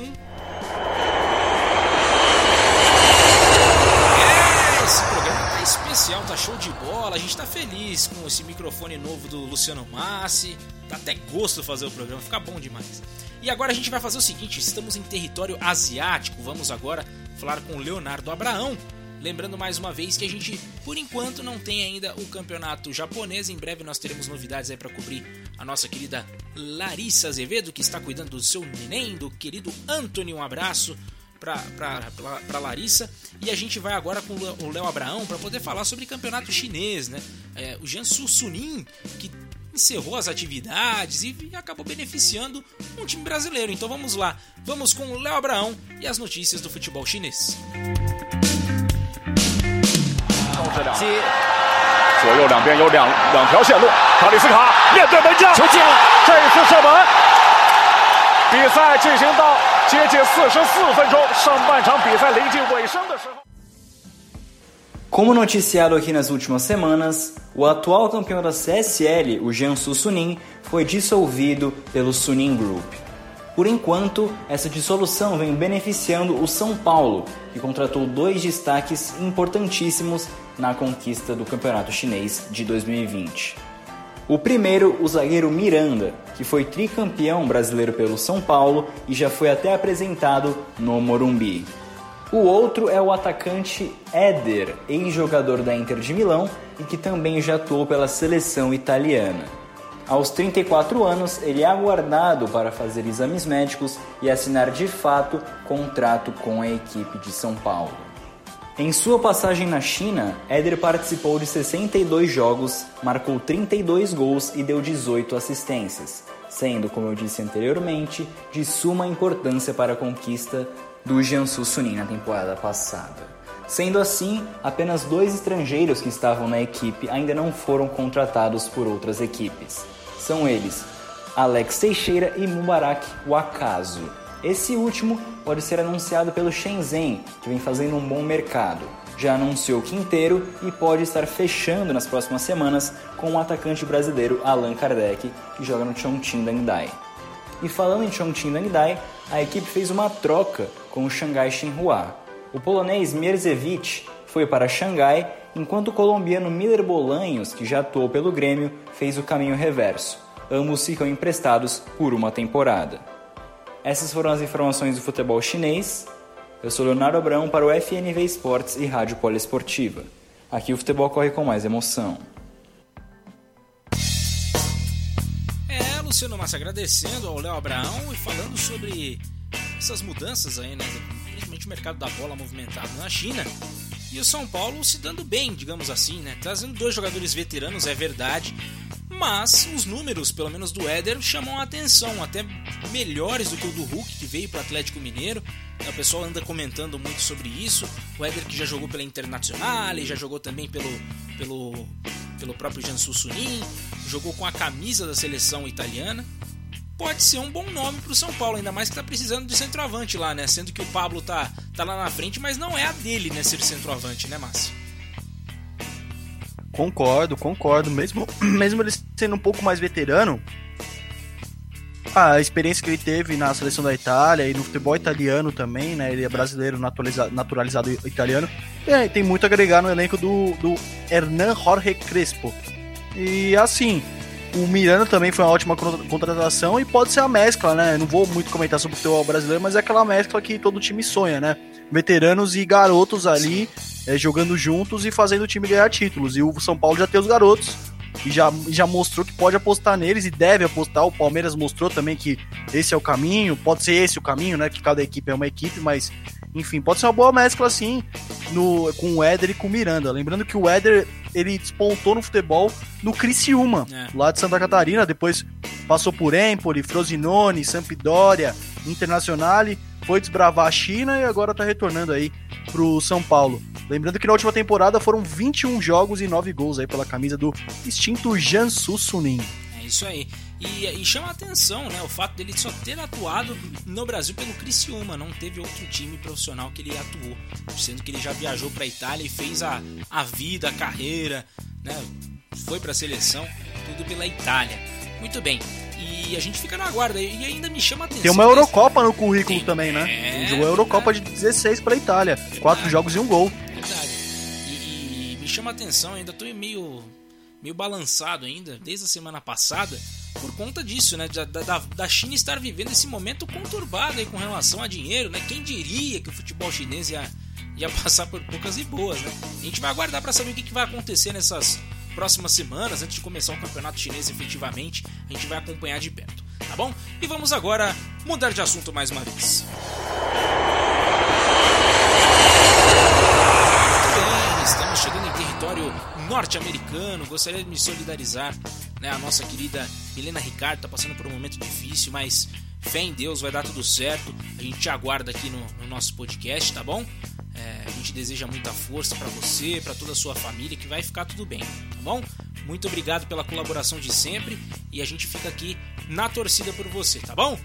É, esse programa tá especial, tá show de bola. A gente tá feliz com esse microfone novo do Luciano Massi. Tá até gosto fazer o programa, fica bom demais. E agora a gente vai fazer o seguinte: estamos em território asiático. Vamos agora falar com Leonardo Abraão. Lembrando mais uma vez que a gente, por enquanto, não tem ainda o campeonato japonês. Em breve nós teremos novidades aí para cobrir a nossa querida Larissa Azevedo, que está cuidando do seu neném, do querido Anthony. Um abraço para Larissa. E a gente vai agora com o Léo Abraão para poder falar sobre campeonato chinês, né? É, o Jiangsu Suning, que encerrou as atividades e acabou beneficiando um time brasileiro. Então vamos lá, vamos com o Léo Abraão e as notícias do futebol chinês. Como noticiado aqui nas últimas semanas, o atual campeão da CSL, o Jiangsu Suning, foi dissolvido pelo Suning Group. Por enquanto, essa dissolução vem beneficiando o São Paulo, que contratou dois destaques importantíssimos na conquista do Campeonato Chinês de 2020. O primeiro, o zagueiro Miranda, que foi tricampeão brasileiro pelo São Paulo e já foi até apresentado no Morumbi. O outro é o atacante Éder, ex-jogador da Inter de Milão e que também já atuou pela seleção italiana. Aos 34 anos, ele é aguardado para fazer exames médicos e assinar de fato contrato com a equipe de São Paulo. Em sua passagem na China, Éder participou de 62 jogos, marcou 32 gols e deu 18 assistências, sendo, como eu disse anteriormente, de suma importância para a conquista do Jiangsu Suning na temporada passada. Sendo assim, apenas dois estrangeiros que estavam na equipe ainda não foram contratados por outras equipes. São eles Alex Teixeira e Mubarak Wakazu. Esse último pode ser anunciado pelo Shenzhen, que vem fazendo um bom mercado. Já anunciou Quinteiro e pode estar fechando nas próximas semanas com o atacante brasileiro Allan Kardec, que joga no Chongqing Dandai. E falando em Chongqing Dandai, a equipe fez uma troca com o Xangai Shenhua. O polonês Mierzewicz foi para Xangai, enquanto o colombiano Miller Bolanhos, que já atuou pelo Grêmio, fez o caminho reverso. Ambos ficam emprestados por uma temporada. Essas foram as informações do futebol chinês. Eu sou Leonardo Abrão para o FNV Esportes e Rádio Poliesportiva. Aqui o futebol corre com mais emoção. É, Luciano Massa agradecendo ao Léo Abraão e falando sobre essas mudanças aí, né? Principalmente o mercado da bola movimentado na China. E o São Paulo se dando bem, digamos assim, né? Trazendo dois jogadores veteranos, é verdade. Mas os números, pelo menos do Éder, chamam a atenção, até melhores do que o do Hulk, que veio para o Atlético Mineiro. O pessoal anda comentando muito sobre isso. O Éder que já jogou pela Internacional, já jogou também pelo, pelo, pelo próprio Jansu Sunin, jogou com a camisa da seleção italiana. Pode ser um bom nome para o São Paulo, ainda mais que está precisando de centroavante lá, né? Sendo que o Pablo tá, tá lá na frente, mas não é a dele, né? Ser centroavante, né, Márcio? Concordo, concordo. Mesmo, *clears throat* mesmo ele sendo um pouco mais veterano, a experiência que ele teve na seleção da Itália e no futebol italiano também, né? Ele é brasileiro naturalizado, italiano. E tem muito a agregar no elenco do, do Hernan Jorge Crespo. E assim, o Miranda também foi uma ótima contratação e pode ser a mescla, né? Não vou muito comentar sobre o futebol brasileiro, mas é aquela mescla que todo time sonha, né? Veteranos e garotos ali é, jogando juntos e fazendo o time ganhar títulos. E o São Paulo já tem os garotos e já, já mostrou que pode apostar neles e deve apostar. O Palmeiras mostrou também que esse é o caminho, pode ser esse o caminho, né? Que cada equipe é uma equipe, mas enfim, pode ser uma boa mescla assim no, com o Éder e com o Miranda. Lembrando que o Éder ele despontou no futebol no Criciúma, é. lá de Santa Catarina, depois passou por Empoli, Frosinone, Sampdoria, Internazionale, foi desbravar a China e agora tá retornando aí pro São Paulo. Lembrando que na última temporada foram 21 jogos e 9 gols aí pela camisa do extinto Jansu Sunin. É isso aí. E, e, chama a atenção, né, o fato dele só ter atuado no Brasil pelo Criciúma, não teve outro time profissional que ele atuou, sendo que ele já viajou para Itália e fez a, a vida, a carreira, né, foi para a seleção, tudo pela Itália. Muito bem. E a gente fica na guarda e ainda me chama a atenção. Tem uma Eurocopa no currículo Tem, também, né? É, jogou a Eurocopa de 16 para a Itália, verdade, quatro jogos e um gol. Verdade. E, e me chama a atenção, ainda tô meio meio balançado ainda desde a semana passada por conta disso, né? Da, da, da, China estar vivendo esse momento conturbado aí com relação a dinheiro, né? Quem diria que o futebol chinês ia, ia *laughs* passar por poucas e boas, né? A gente vai aguardar para saber o que, que vai acontecer nessas próximas semanas, antes de começar o campeonato chinês efetivamente, a gente vai acompanhar de perto, tá bom? E vamos agora mudar de assunto mais uma vez. Bem, estamos chegando em território norte-americano. Gostaria de me solidarizar, né? A nossa querida Helena Ricardo tá passando por um momento difícil, mas fé em Deus, vai dar tudo certo. A gente te aguarda aqui no, no nosso podcast, tá bom? É, a gente deseja muita força para você, para toda a sua família, que vai ficar tudo bem, tá bom? Muito obrigado pela colaboração de sempre e a gente fica aqui na torcida por você, tá bom?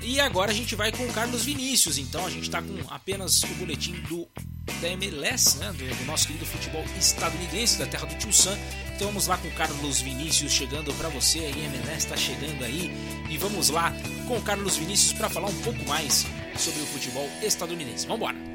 E agora a gente vai com o Carlos Vinícius, então a gente tá com apenas o boletim do da MLS, né, do, do, nosso querido futebol estadunidense, da terra do Tio Sam. Então vamos lá com o Carlos Vinícius chegando para você, a MLS está chegando aí. E vamos lá com o Carlos Vinícius para falar um pouco mais sobre o futebol estadunidense. Vamos embora!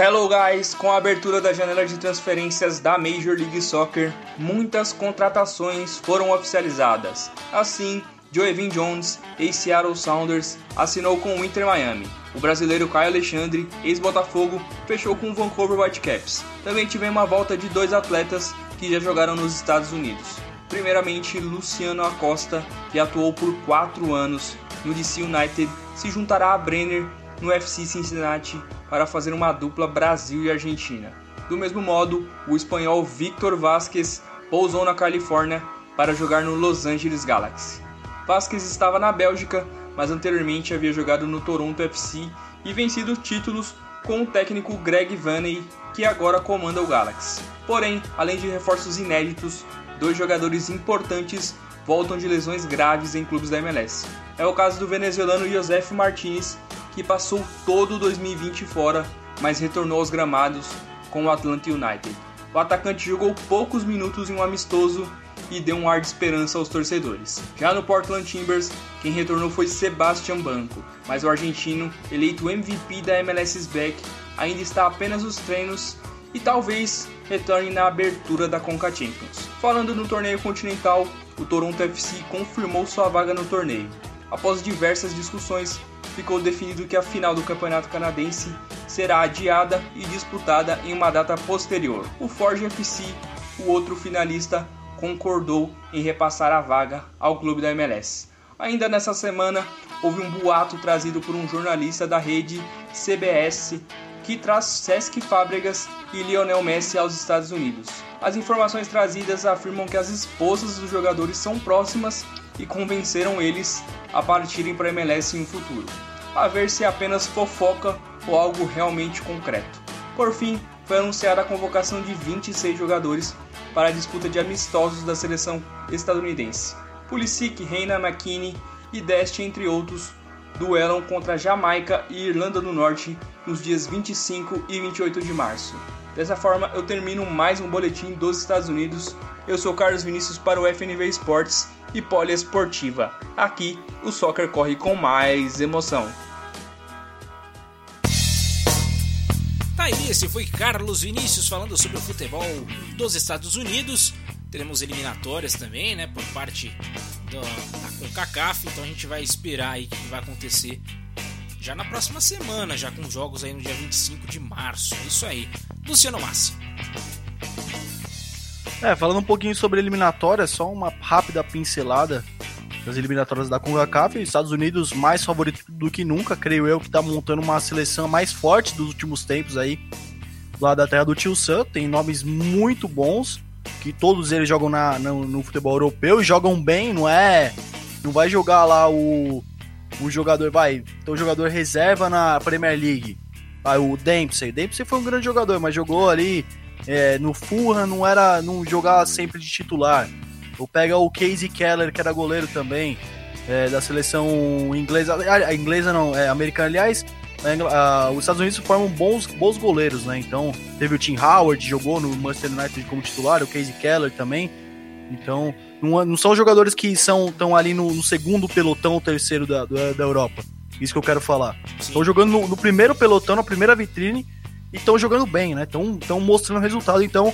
Hello guys, com a abertura da janela de transferências da Major League Soccer, muitas contratações foram oficializadas. Assim, Joevin Jones, ex-Seattle Sounders, assinou com o Inter Miami. O brasileiro Caio Alexandre, ex-Botafogo, fechou com o Vancouver Whitecaps. Também tivemos uma volta de dois atletas que já jogaram nos Estados Unidos. Primeiramente, Luciano Acosta, que atuou por quatro anos no DC United, se juntará a Brenner no FC Cincinnati para fazer uma dupla Brasil e Argentina. Do mesmo modo, o espanhol Victor Vasquez pousou na Califórnia para jogar no Los Angeles Galaxy. Vasquez estava na Bélgica, mas anteriormente havia jogado no Toronto FC e vencido títulos com o técnico Greg Vanney, que agora comanda o Galaxy. Porém, além de reforços inéditos, dois jogadores importantes voltam de lesões graves em clubes da MLS. É o caso do venezuelano Josef Martinez, que passou todo 2020 fora, mas retornou aos gramados com o Atlanta United. O atacante jogou poucos minutos em um amistoso e deu um ar de esperança aos torcedores. Já no Portland Timbers, quem retornou foi Sebastian Banco, mas o argentino, eleito MVP da MLS Back, ainda está apenas nos treinos e talvez retorne na abertura da Conca Champions. Falando no torneio continental, o Toronto FC confirmou sua vaga no torneio. Após diversas discussões, ficou definido que a final do Campeonato Canadense será adiada e disputada em uma data posterior. O Forge FC, o outro finalista, concordou em repassar a vaga ao clube da MLS. Ainda nessa semana, houve um boato trazido por um jornalista da rede CBS que traz Sesc Fábregas e Lionel Messi aos Estados Unidos. As informações trazidas afirmam que as esposas dos jogadores são próximas e convenceram eles a partirem para a MLS em um futuro a ver se é apenas fofoca ou algo realmente concreto. Por fim, foi anunciada a convocação de 26 jogadores para a disputa de amistosos da seleção estadunidense. Pulisic, Reina McKinney e Deste, entre outros, duelam contra Jamaica e Irlanda do Norte nos dias 25 e 28 de março. Dessa forma, eu termino mais um boletim dos Estados Unidos. Eu sou Carlos Vinícius para o FNV Esportes e Poliesportiva. Aqui, o soccer corre com mais emoção. Tá aí, esse foi Carlos Vinícius falando sobre o futebol dos Estados Unidos. Teremos eliminatórias também, né, por parte do, da CONCACAF, então a gente vai esperar aí o que vai acontecer já na próxima semana, já com jogos aí no dia 25 de março. Isso aí. Luciano Massi. É, falando um pouquinho sobre eliminatórias, só uma rápida pincelada das eliminatórias da CONCACAF. Estados Unidos mais favorito do que nunca, creio eu, que está montando uma seleção mais forte dos últimos tempos aí, lá da terra do Tio Sam. Tem nomes muito bons. que todos eles jogam na, no, no futebol europeu e jogam bem, não é. Não vai jogar lá o, o jogador, vai, então o jogador reserva na Premier League. Vai, o Dempsey. Dempsey foi um grande jogador, mas jogou ali é, no Fulham, não era. não jogava sempre de titular. Ou pega o Casey Keller, que era goleiro também, é, da seleção inglesa. A, inglesa não, é americana, aliás. A, os Estados Unidos formam bons, bons goleiros, né? Então, teve o Tim Howard, jogou no Manchester United como titular, o Casey Keller também. Então, não, não são jogadores que são estão ali no, no, segundo pelotão, terceiro da, da, da, Europa. Isso que eu quero falar. Estão jogando no, no, primeiro pelotão, na primeira vitrine, e estão jogando bem, né? Estão mostrando resultado. Então,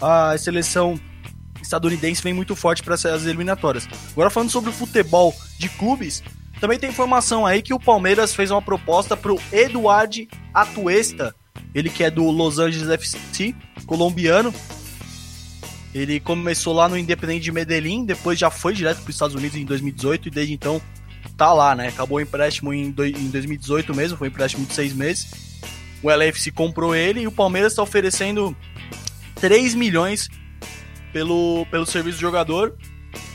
a seleção estadunidense vem muito forte para essas eliminatórias. Agora, falando sobre o futebol de clubes, também tem informação aí que o Palmeiras fez uma proposta para o Eduardo Atuesta, ele que é do Los Angeles FC, colombiano, ele começou lá no Independente de Medellín, depois já foi direto para os Estados Unidos em 2018 e desde então tá lá, né? Acabou o empréstimo em, do, em 2018 mesmo, foi um empréstimo de seis meses. O LFC comprou ele e o Palmeiras está oferecendo 3 milhões pelo, pelo serviço do jogador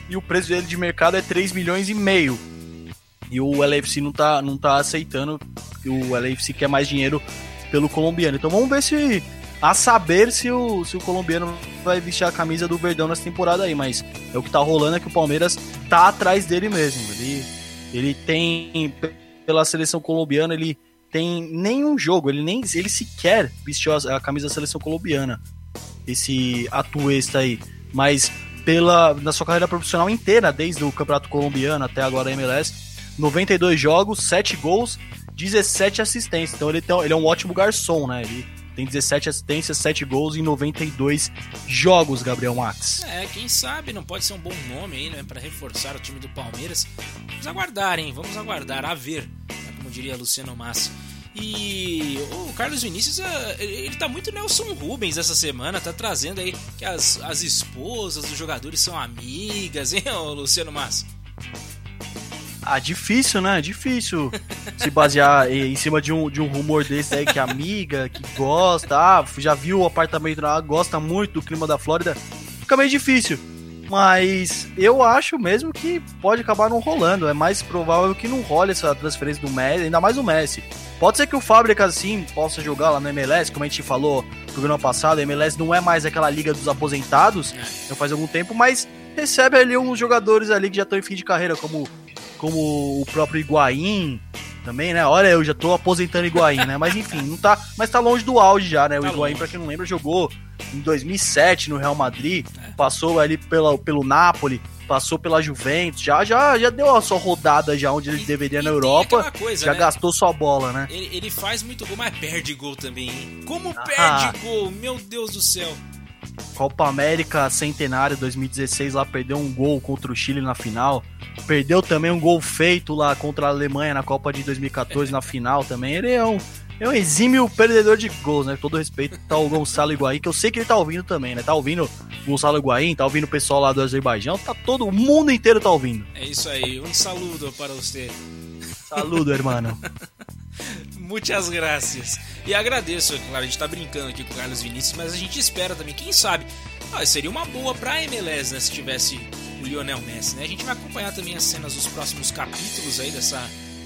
e o preço dele de mercado é 3 milhões e meio. E o LFC não tá, não tá aceitando, o LFC quer mais dinheiro pelo colombiano. Então vamos ver se a saber se o, se o colombiano vai vestir a camisa do Verdão nessa temporada aí, mas é o que tá rolando é que o Palmeiras tá atrás dele mesmo. Ele, ele tem, pela seleção colombiana, ele tem nenhum jogo, ele nem ele sequer vestiu a, a camisa da seleção colombiana. Esse atuesta aí, mas pela na sua carreira profissional inteira, desde o Campeonato Colombiano até agora a MLS, 92 jogos, 7 gols, 17 assistências. Então ele, tem, ele é um ótimo garçom, né? Ele tem 17 assistências, 7 gols em 92 jogos, Gabriel Max. É, quem sabe não pode ser um bom nome aí, né, para reforçar o time do Palmeiras. Vamos aguardar, hein? Vamos aguardar, a ver, né, como diria Luciano Massi. E o Carlos Vinícius, é, ele tá muito Nelson Rubens essa semana, tá trazendo aí que as, as esposas dos jogadores são amigas, hein, Luciano Massi? Ah, difícil, né? Difícil *laughs* se basear em cima de um, de um rumor desse aí que é amiga, que gosta, ah, já viu o apartamento lá, gosta muito do clima da Flórida. Fica meio difícil. Mas eu acho mesmo que pode acabar não rolando. É mais provável que não role essa transferência do Messi, ainda mais o Messi. Pode ser que o Fábrica, assim, possa jogar lá no MLS, como a gente falou no programa passado, a MLS não é mais aquela liga dos aposentados, já faz algum tempo, mas recebe ali uns jogadores ali que já estão em fim de carreira, como como o próprio Higuaín também, né? Olha, eu já tô aposentando Higuaín, né? Mas enfim, não tá, mas tá longe do auge já, né? O tá Higuaín, para quem não lembra, jogou em 2007 no Real Madrid, é. passou ali pela, pelo Napoli, passou pela Juventus, já já já deu a sua rodada já onde ele e, deveria e na Europa, coisa, já né? gastou sua bola, né? Ele, ele, faz muito gol, mas perde gol também, hein? Como ah. perde gol? Meu Deus do céu. Copa América Centenário 2016 lá perdeu um gol contra o Chile na final. Perdeu também um gol feito lá contra a Alemanha na Copa de 2014 na final também. Ele é um, é um exímio perdedor de gols, né? Todo respeito tá o Gonçalo Higuaín, que eu sei que ele tá ouvindo também, né? Tá ouvindo o Gonçalo Higuaín, tá ouvindo o pessoal lá do Azerbaijão, tá todo o mundo inteiro tá ouvindo. É isso aí, um saludo para você. Saludo, *laughs* hermano. Muitas graças. E agradeço, claro, a gente tá brincando aqui com o Carlos Vinícius, mas a gente espera também, quem sabe, ah, seria uma boa pra MLS, né, se tivesse o Lionel Messi, né? A gente vai acompanhar também as cenas dos próximos capítulos aí dessa,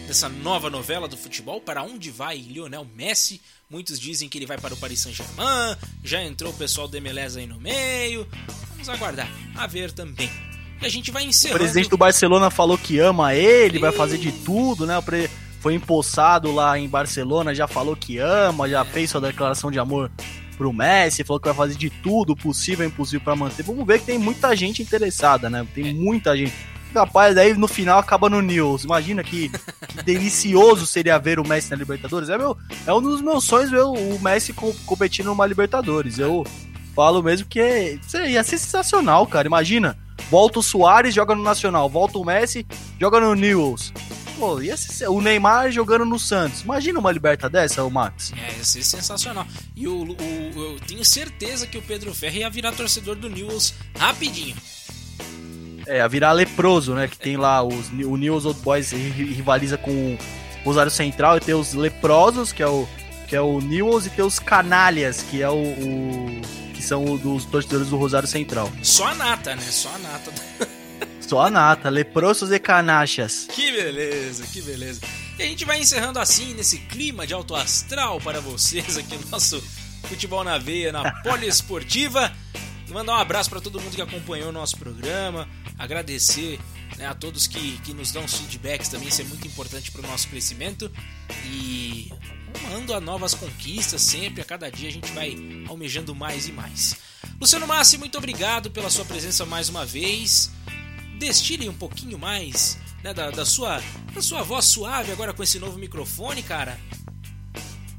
dessa nova novela do futebol, para onde vai Lionel Messi. Muitos dizem que ele vai para o Paris Saint-Germain, já entrou o pessoal do MLS aí no meio. Vamos aguardar, a ver também. E a gente vai encerrando. O presidente do Barcelona falou que ama ele, e... vai fazer de tudo, né? O pre foi empossado lá em Barcelona, já falou que ama, já fez sua declaração de amor pro Messi, falou que vai fazer de tudo possível e impossível para manter. Vamos ver que tem muita gente interessada, né? Tem muita gente. Rapaz, aí no final acaba no News. Imagina que, que *laughs* delicioso seria ver o Messi na Libertadores. É, meu, é um dos meus sonhos ver o Messi competindo numa Libertadores. Eu falo mesmo que é, ia ser sensacional, cara. Imagina, volta o Soares, joga no Nacional, volta o Messi, joga no News. Pô, ia ser, o Neymar jogando no Santos. Imagina uma liberta dessa, o Max. É, ia ser sensacional. E o, o, eu tenho certeza que o Pedro Ferro ia virar torcedor do News rapidinho. É, ia virar leproso, né? Que tem lá os, o News Old Boys rivaliza com o Rosário Central e tem os leprosos, que é o, que é o News, e tem os canalhas, que é o, o que são dos torcedores do Rosário Central. Só a nata, né? Só a nata. *laughs* Só a nata, leprosos e canachas. Que beleza, que beleza. E a gente vai encerrando assim, nesse clima de alto astral para vocês aqui no nosso Futebol na Veia, na Poliesportiva. Mandar um abraço para todo mundo que acompanhou o nosso programa, agradecer né, a todos que, que nos dão feedbacks também, isso é muito importante para o nosso crescimento. E mando a novas conquistas sempre, a cada dia a gente vai almejando mais e mais. Luciano Massi, muito obrigado pela sua presença mais uma vez. Destile um pouquinho mais né, da, da, sua, da sua voz suave agora com esse novo microfone, cara.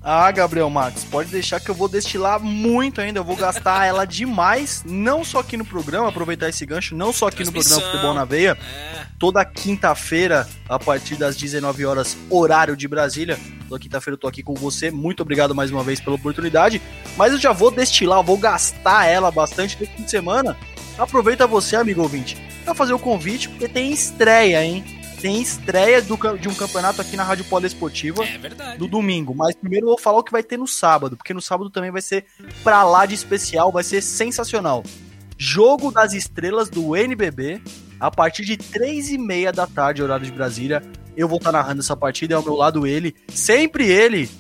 Ah, Gabriel Max, pode deixar que eu vou destilar muito ainda, eu vou gastar *laughs* ela demais, não só aqui no programa, aproveitar esse gancho, não só aqui no programa Futebol na Veia, é. toda quinta-feira, a partir das 19 horas, horário de Brasília, toda quinta-feira eu tô aqui com você, muito obrigado mais uma vez pela oportunidade, mas eu já vou destilar, vou gastar ela bastante no fim de semana, aproveita você, amigo ouvinte, pra fazer o convite, porque tem estreia, hein? tem estreia do, de um campeonato aqui na Rádio Poliesportiva é verdade. no domingo. Mas primeiro eu vou falar o que vai ter no sábado, porque no sábado também vai ser pra lá de especial, vai ser sensacional. Jogo das estrelas do NBB, a partir de 3 e meia da tarde, horário de Brasília. Eu vou estar narrando essa partida, é ao meu lado ele, sempre ele,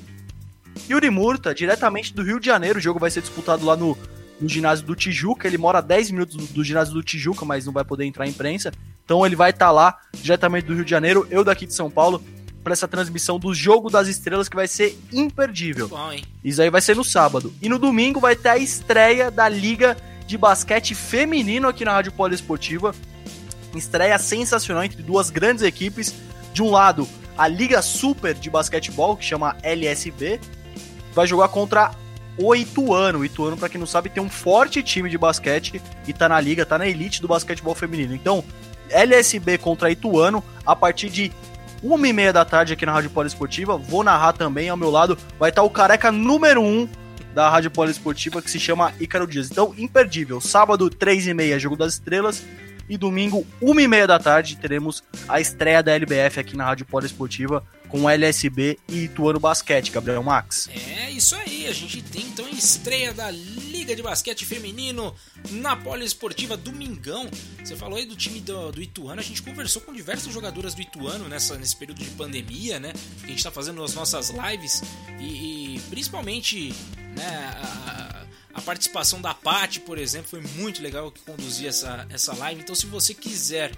Yuri Murta, diretamente do Rio de Janeiro. O jogo vai ser disputado lá no, no ginásio do Tijuca. Ele mora a 10 minutos do, do ginásio do Tijuca, mas não vai poder entrar em imprensa. Então ele vai estar tá lá, diretamente do Rio de Janeiro, eu daqui de São Paulo, para essa transmissão do Jogo das Estrelas, que vai ser imperdível. Bom, Isso aí vai ser no sábado. E no domingo vai ter a estreia da Liga de Basquete Feminino aqui na Rádio Poliesportiva. Estreia sensacional entre duas grandes equipes. De um lado, a Liga Super de Basquetebol, que chama LSB, vai jogar contra o Ituano. O Ituano, para quem não sabe, tem um forte time de basquete e tá na liga, tá na elite do basquetebol feminino. Então, LSB contra Ituano a partir de uma e meia da tarde aqui na Rádio Poliesportiva. Vou narrar também ao meu lado. Vai estar o careca número um da Rádio Poliesportiva que se chama Ícaro Dias. Então, imperdível. Sábado, três e meia, Jogo das Estrelas. E domingo, uma e meia da tarde, teremos a estreia da LBF aqui na Rádio Poliesportiva com LSB e Ituano Basquete, Gabriel Max. É isso aí, a gente tem então a estreia da Liga de Basquete Feminino na Poliesportiva Domingão. Você falou aí do time do, do, Ituano, a gente conversou com diversas jogadoras do Ituano nessa, nesse período de pandemia, né? A gente está fazendo as nossas lives e, e principalmente né, a, a participação da Paty, por exemplo, foi muito legal que conduzia essa, essa live. Então, se você quiser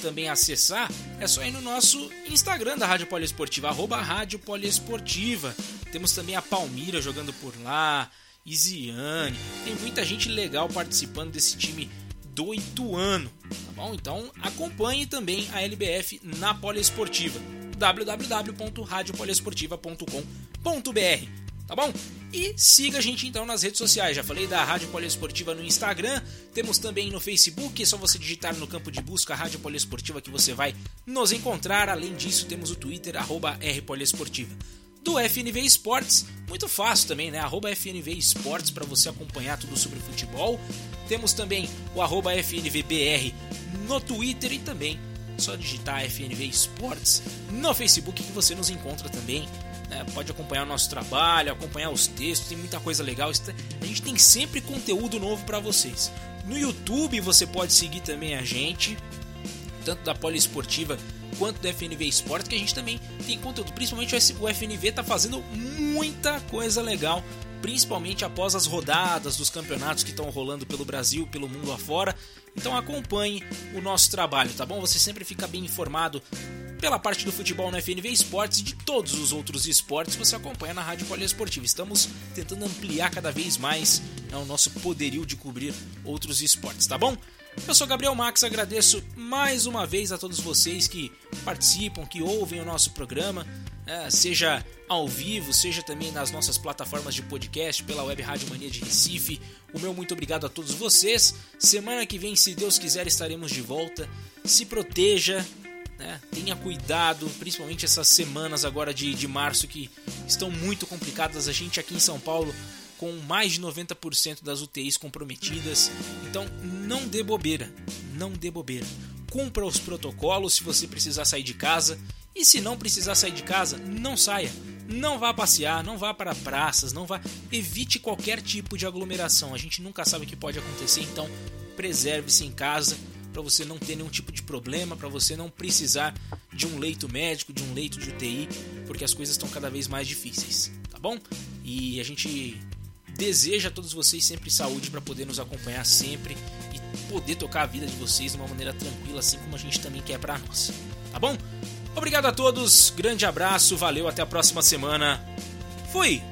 também acessar, é só ir no nosso Instagram da Rádio Poliesportiva, arroba Rádio Poliesportiva. Temos também a Palmira jogando por lá, Isiane, tem muita gente legal participando desse time do Ituano, tá bom? Então acompanhe também a LBF na Poliesportiva, www.radiopoliesportiva.com.br tá bom? E siga a gente então nas redes sociais. Já falei da Rádio Poliesportiva no Instagram, temos também no Facebook, é só você digitar no campo de busca Rádio Poliesportiva que você vai nos encontrar. Além disso, temos o Twitter, arroba Rpoliesportiva. Do FNV Esportes, muito fácil também, né? Arroba FNV Esportes para você acompanhar tudo sobre futebol. Temos também o arroba FNVBR no Twitter e também só digitar FNV Esportes no Facebook que você nos encontra também né? Pode acompanhar o nosso trabalho, acompanhar os textos, tem muita coisa legal. A gente tem sempre conteúdo novo para vocês. No YouTube você pode seguir também a gente, tanto da Poliesportiva quanto do FNV Esportes, que a gente também tem conteúdo. Principalmente o FNV está fazendo muita coisa legal, principalmente após as rodadas dos campeonatos que estão rolando pelo Brasil, pelo mundo afora. Então acompanhe o nosso trabalho, tá bom? Você sempre fica bem informado pela parte do futebol no FNV Esportes e de todos os outros esportes você acompanha na Rádio Poliesportiva. Estamos tentando ampliar cada vez mais né, o nosso poderio de cobrir outros esportes, tá bom? Eu sou Gabriel Max, agradeço mais uma vez a todos vocês que participam, que ouvem o nosso programa, né, seja ao vivo, seja também nas nossas plataformas de podcast, pela Web Rádio Mania de Recife. O meu muito obrigado a todos vocês. Semana que vem, se Deus quiser, estaremos de volta. Se proteja, né? Tenha cuidado, principalmente essas semanas agora de, de março que estão muito complicadas. A gente aqui em São Paulo com mais de 90% das UTIs comprometidas. Então não dê bobeira, não dê bobeira. Cumpra os protocolos se você precisar sair de casa. E se não precisar sair de casa, não saia. não vá passear, não vá para praças, não vá. Evite qualquer tipo de aglomeração. A gente nunca sabe o que pode acontecer, então preserve-se em casa para você não ter nenhum tipo de problema, para você não precisar de um leito médico, de um leito de UTI, porque as coisas estão cada vez mais difíceis, tá bom? E a gente deseja a todos vocês sempre saúde para poder nos acompanhar sempre e poder tocar a vida de vocês de uma maneira tranquila, assim como a gente também quer para nós, tá bom? Obrigado a todos, grande abraço, valeu, até a próxima semana. Fui!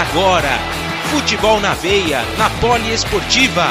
Agora. Futebol na veia, na Poliesportiva.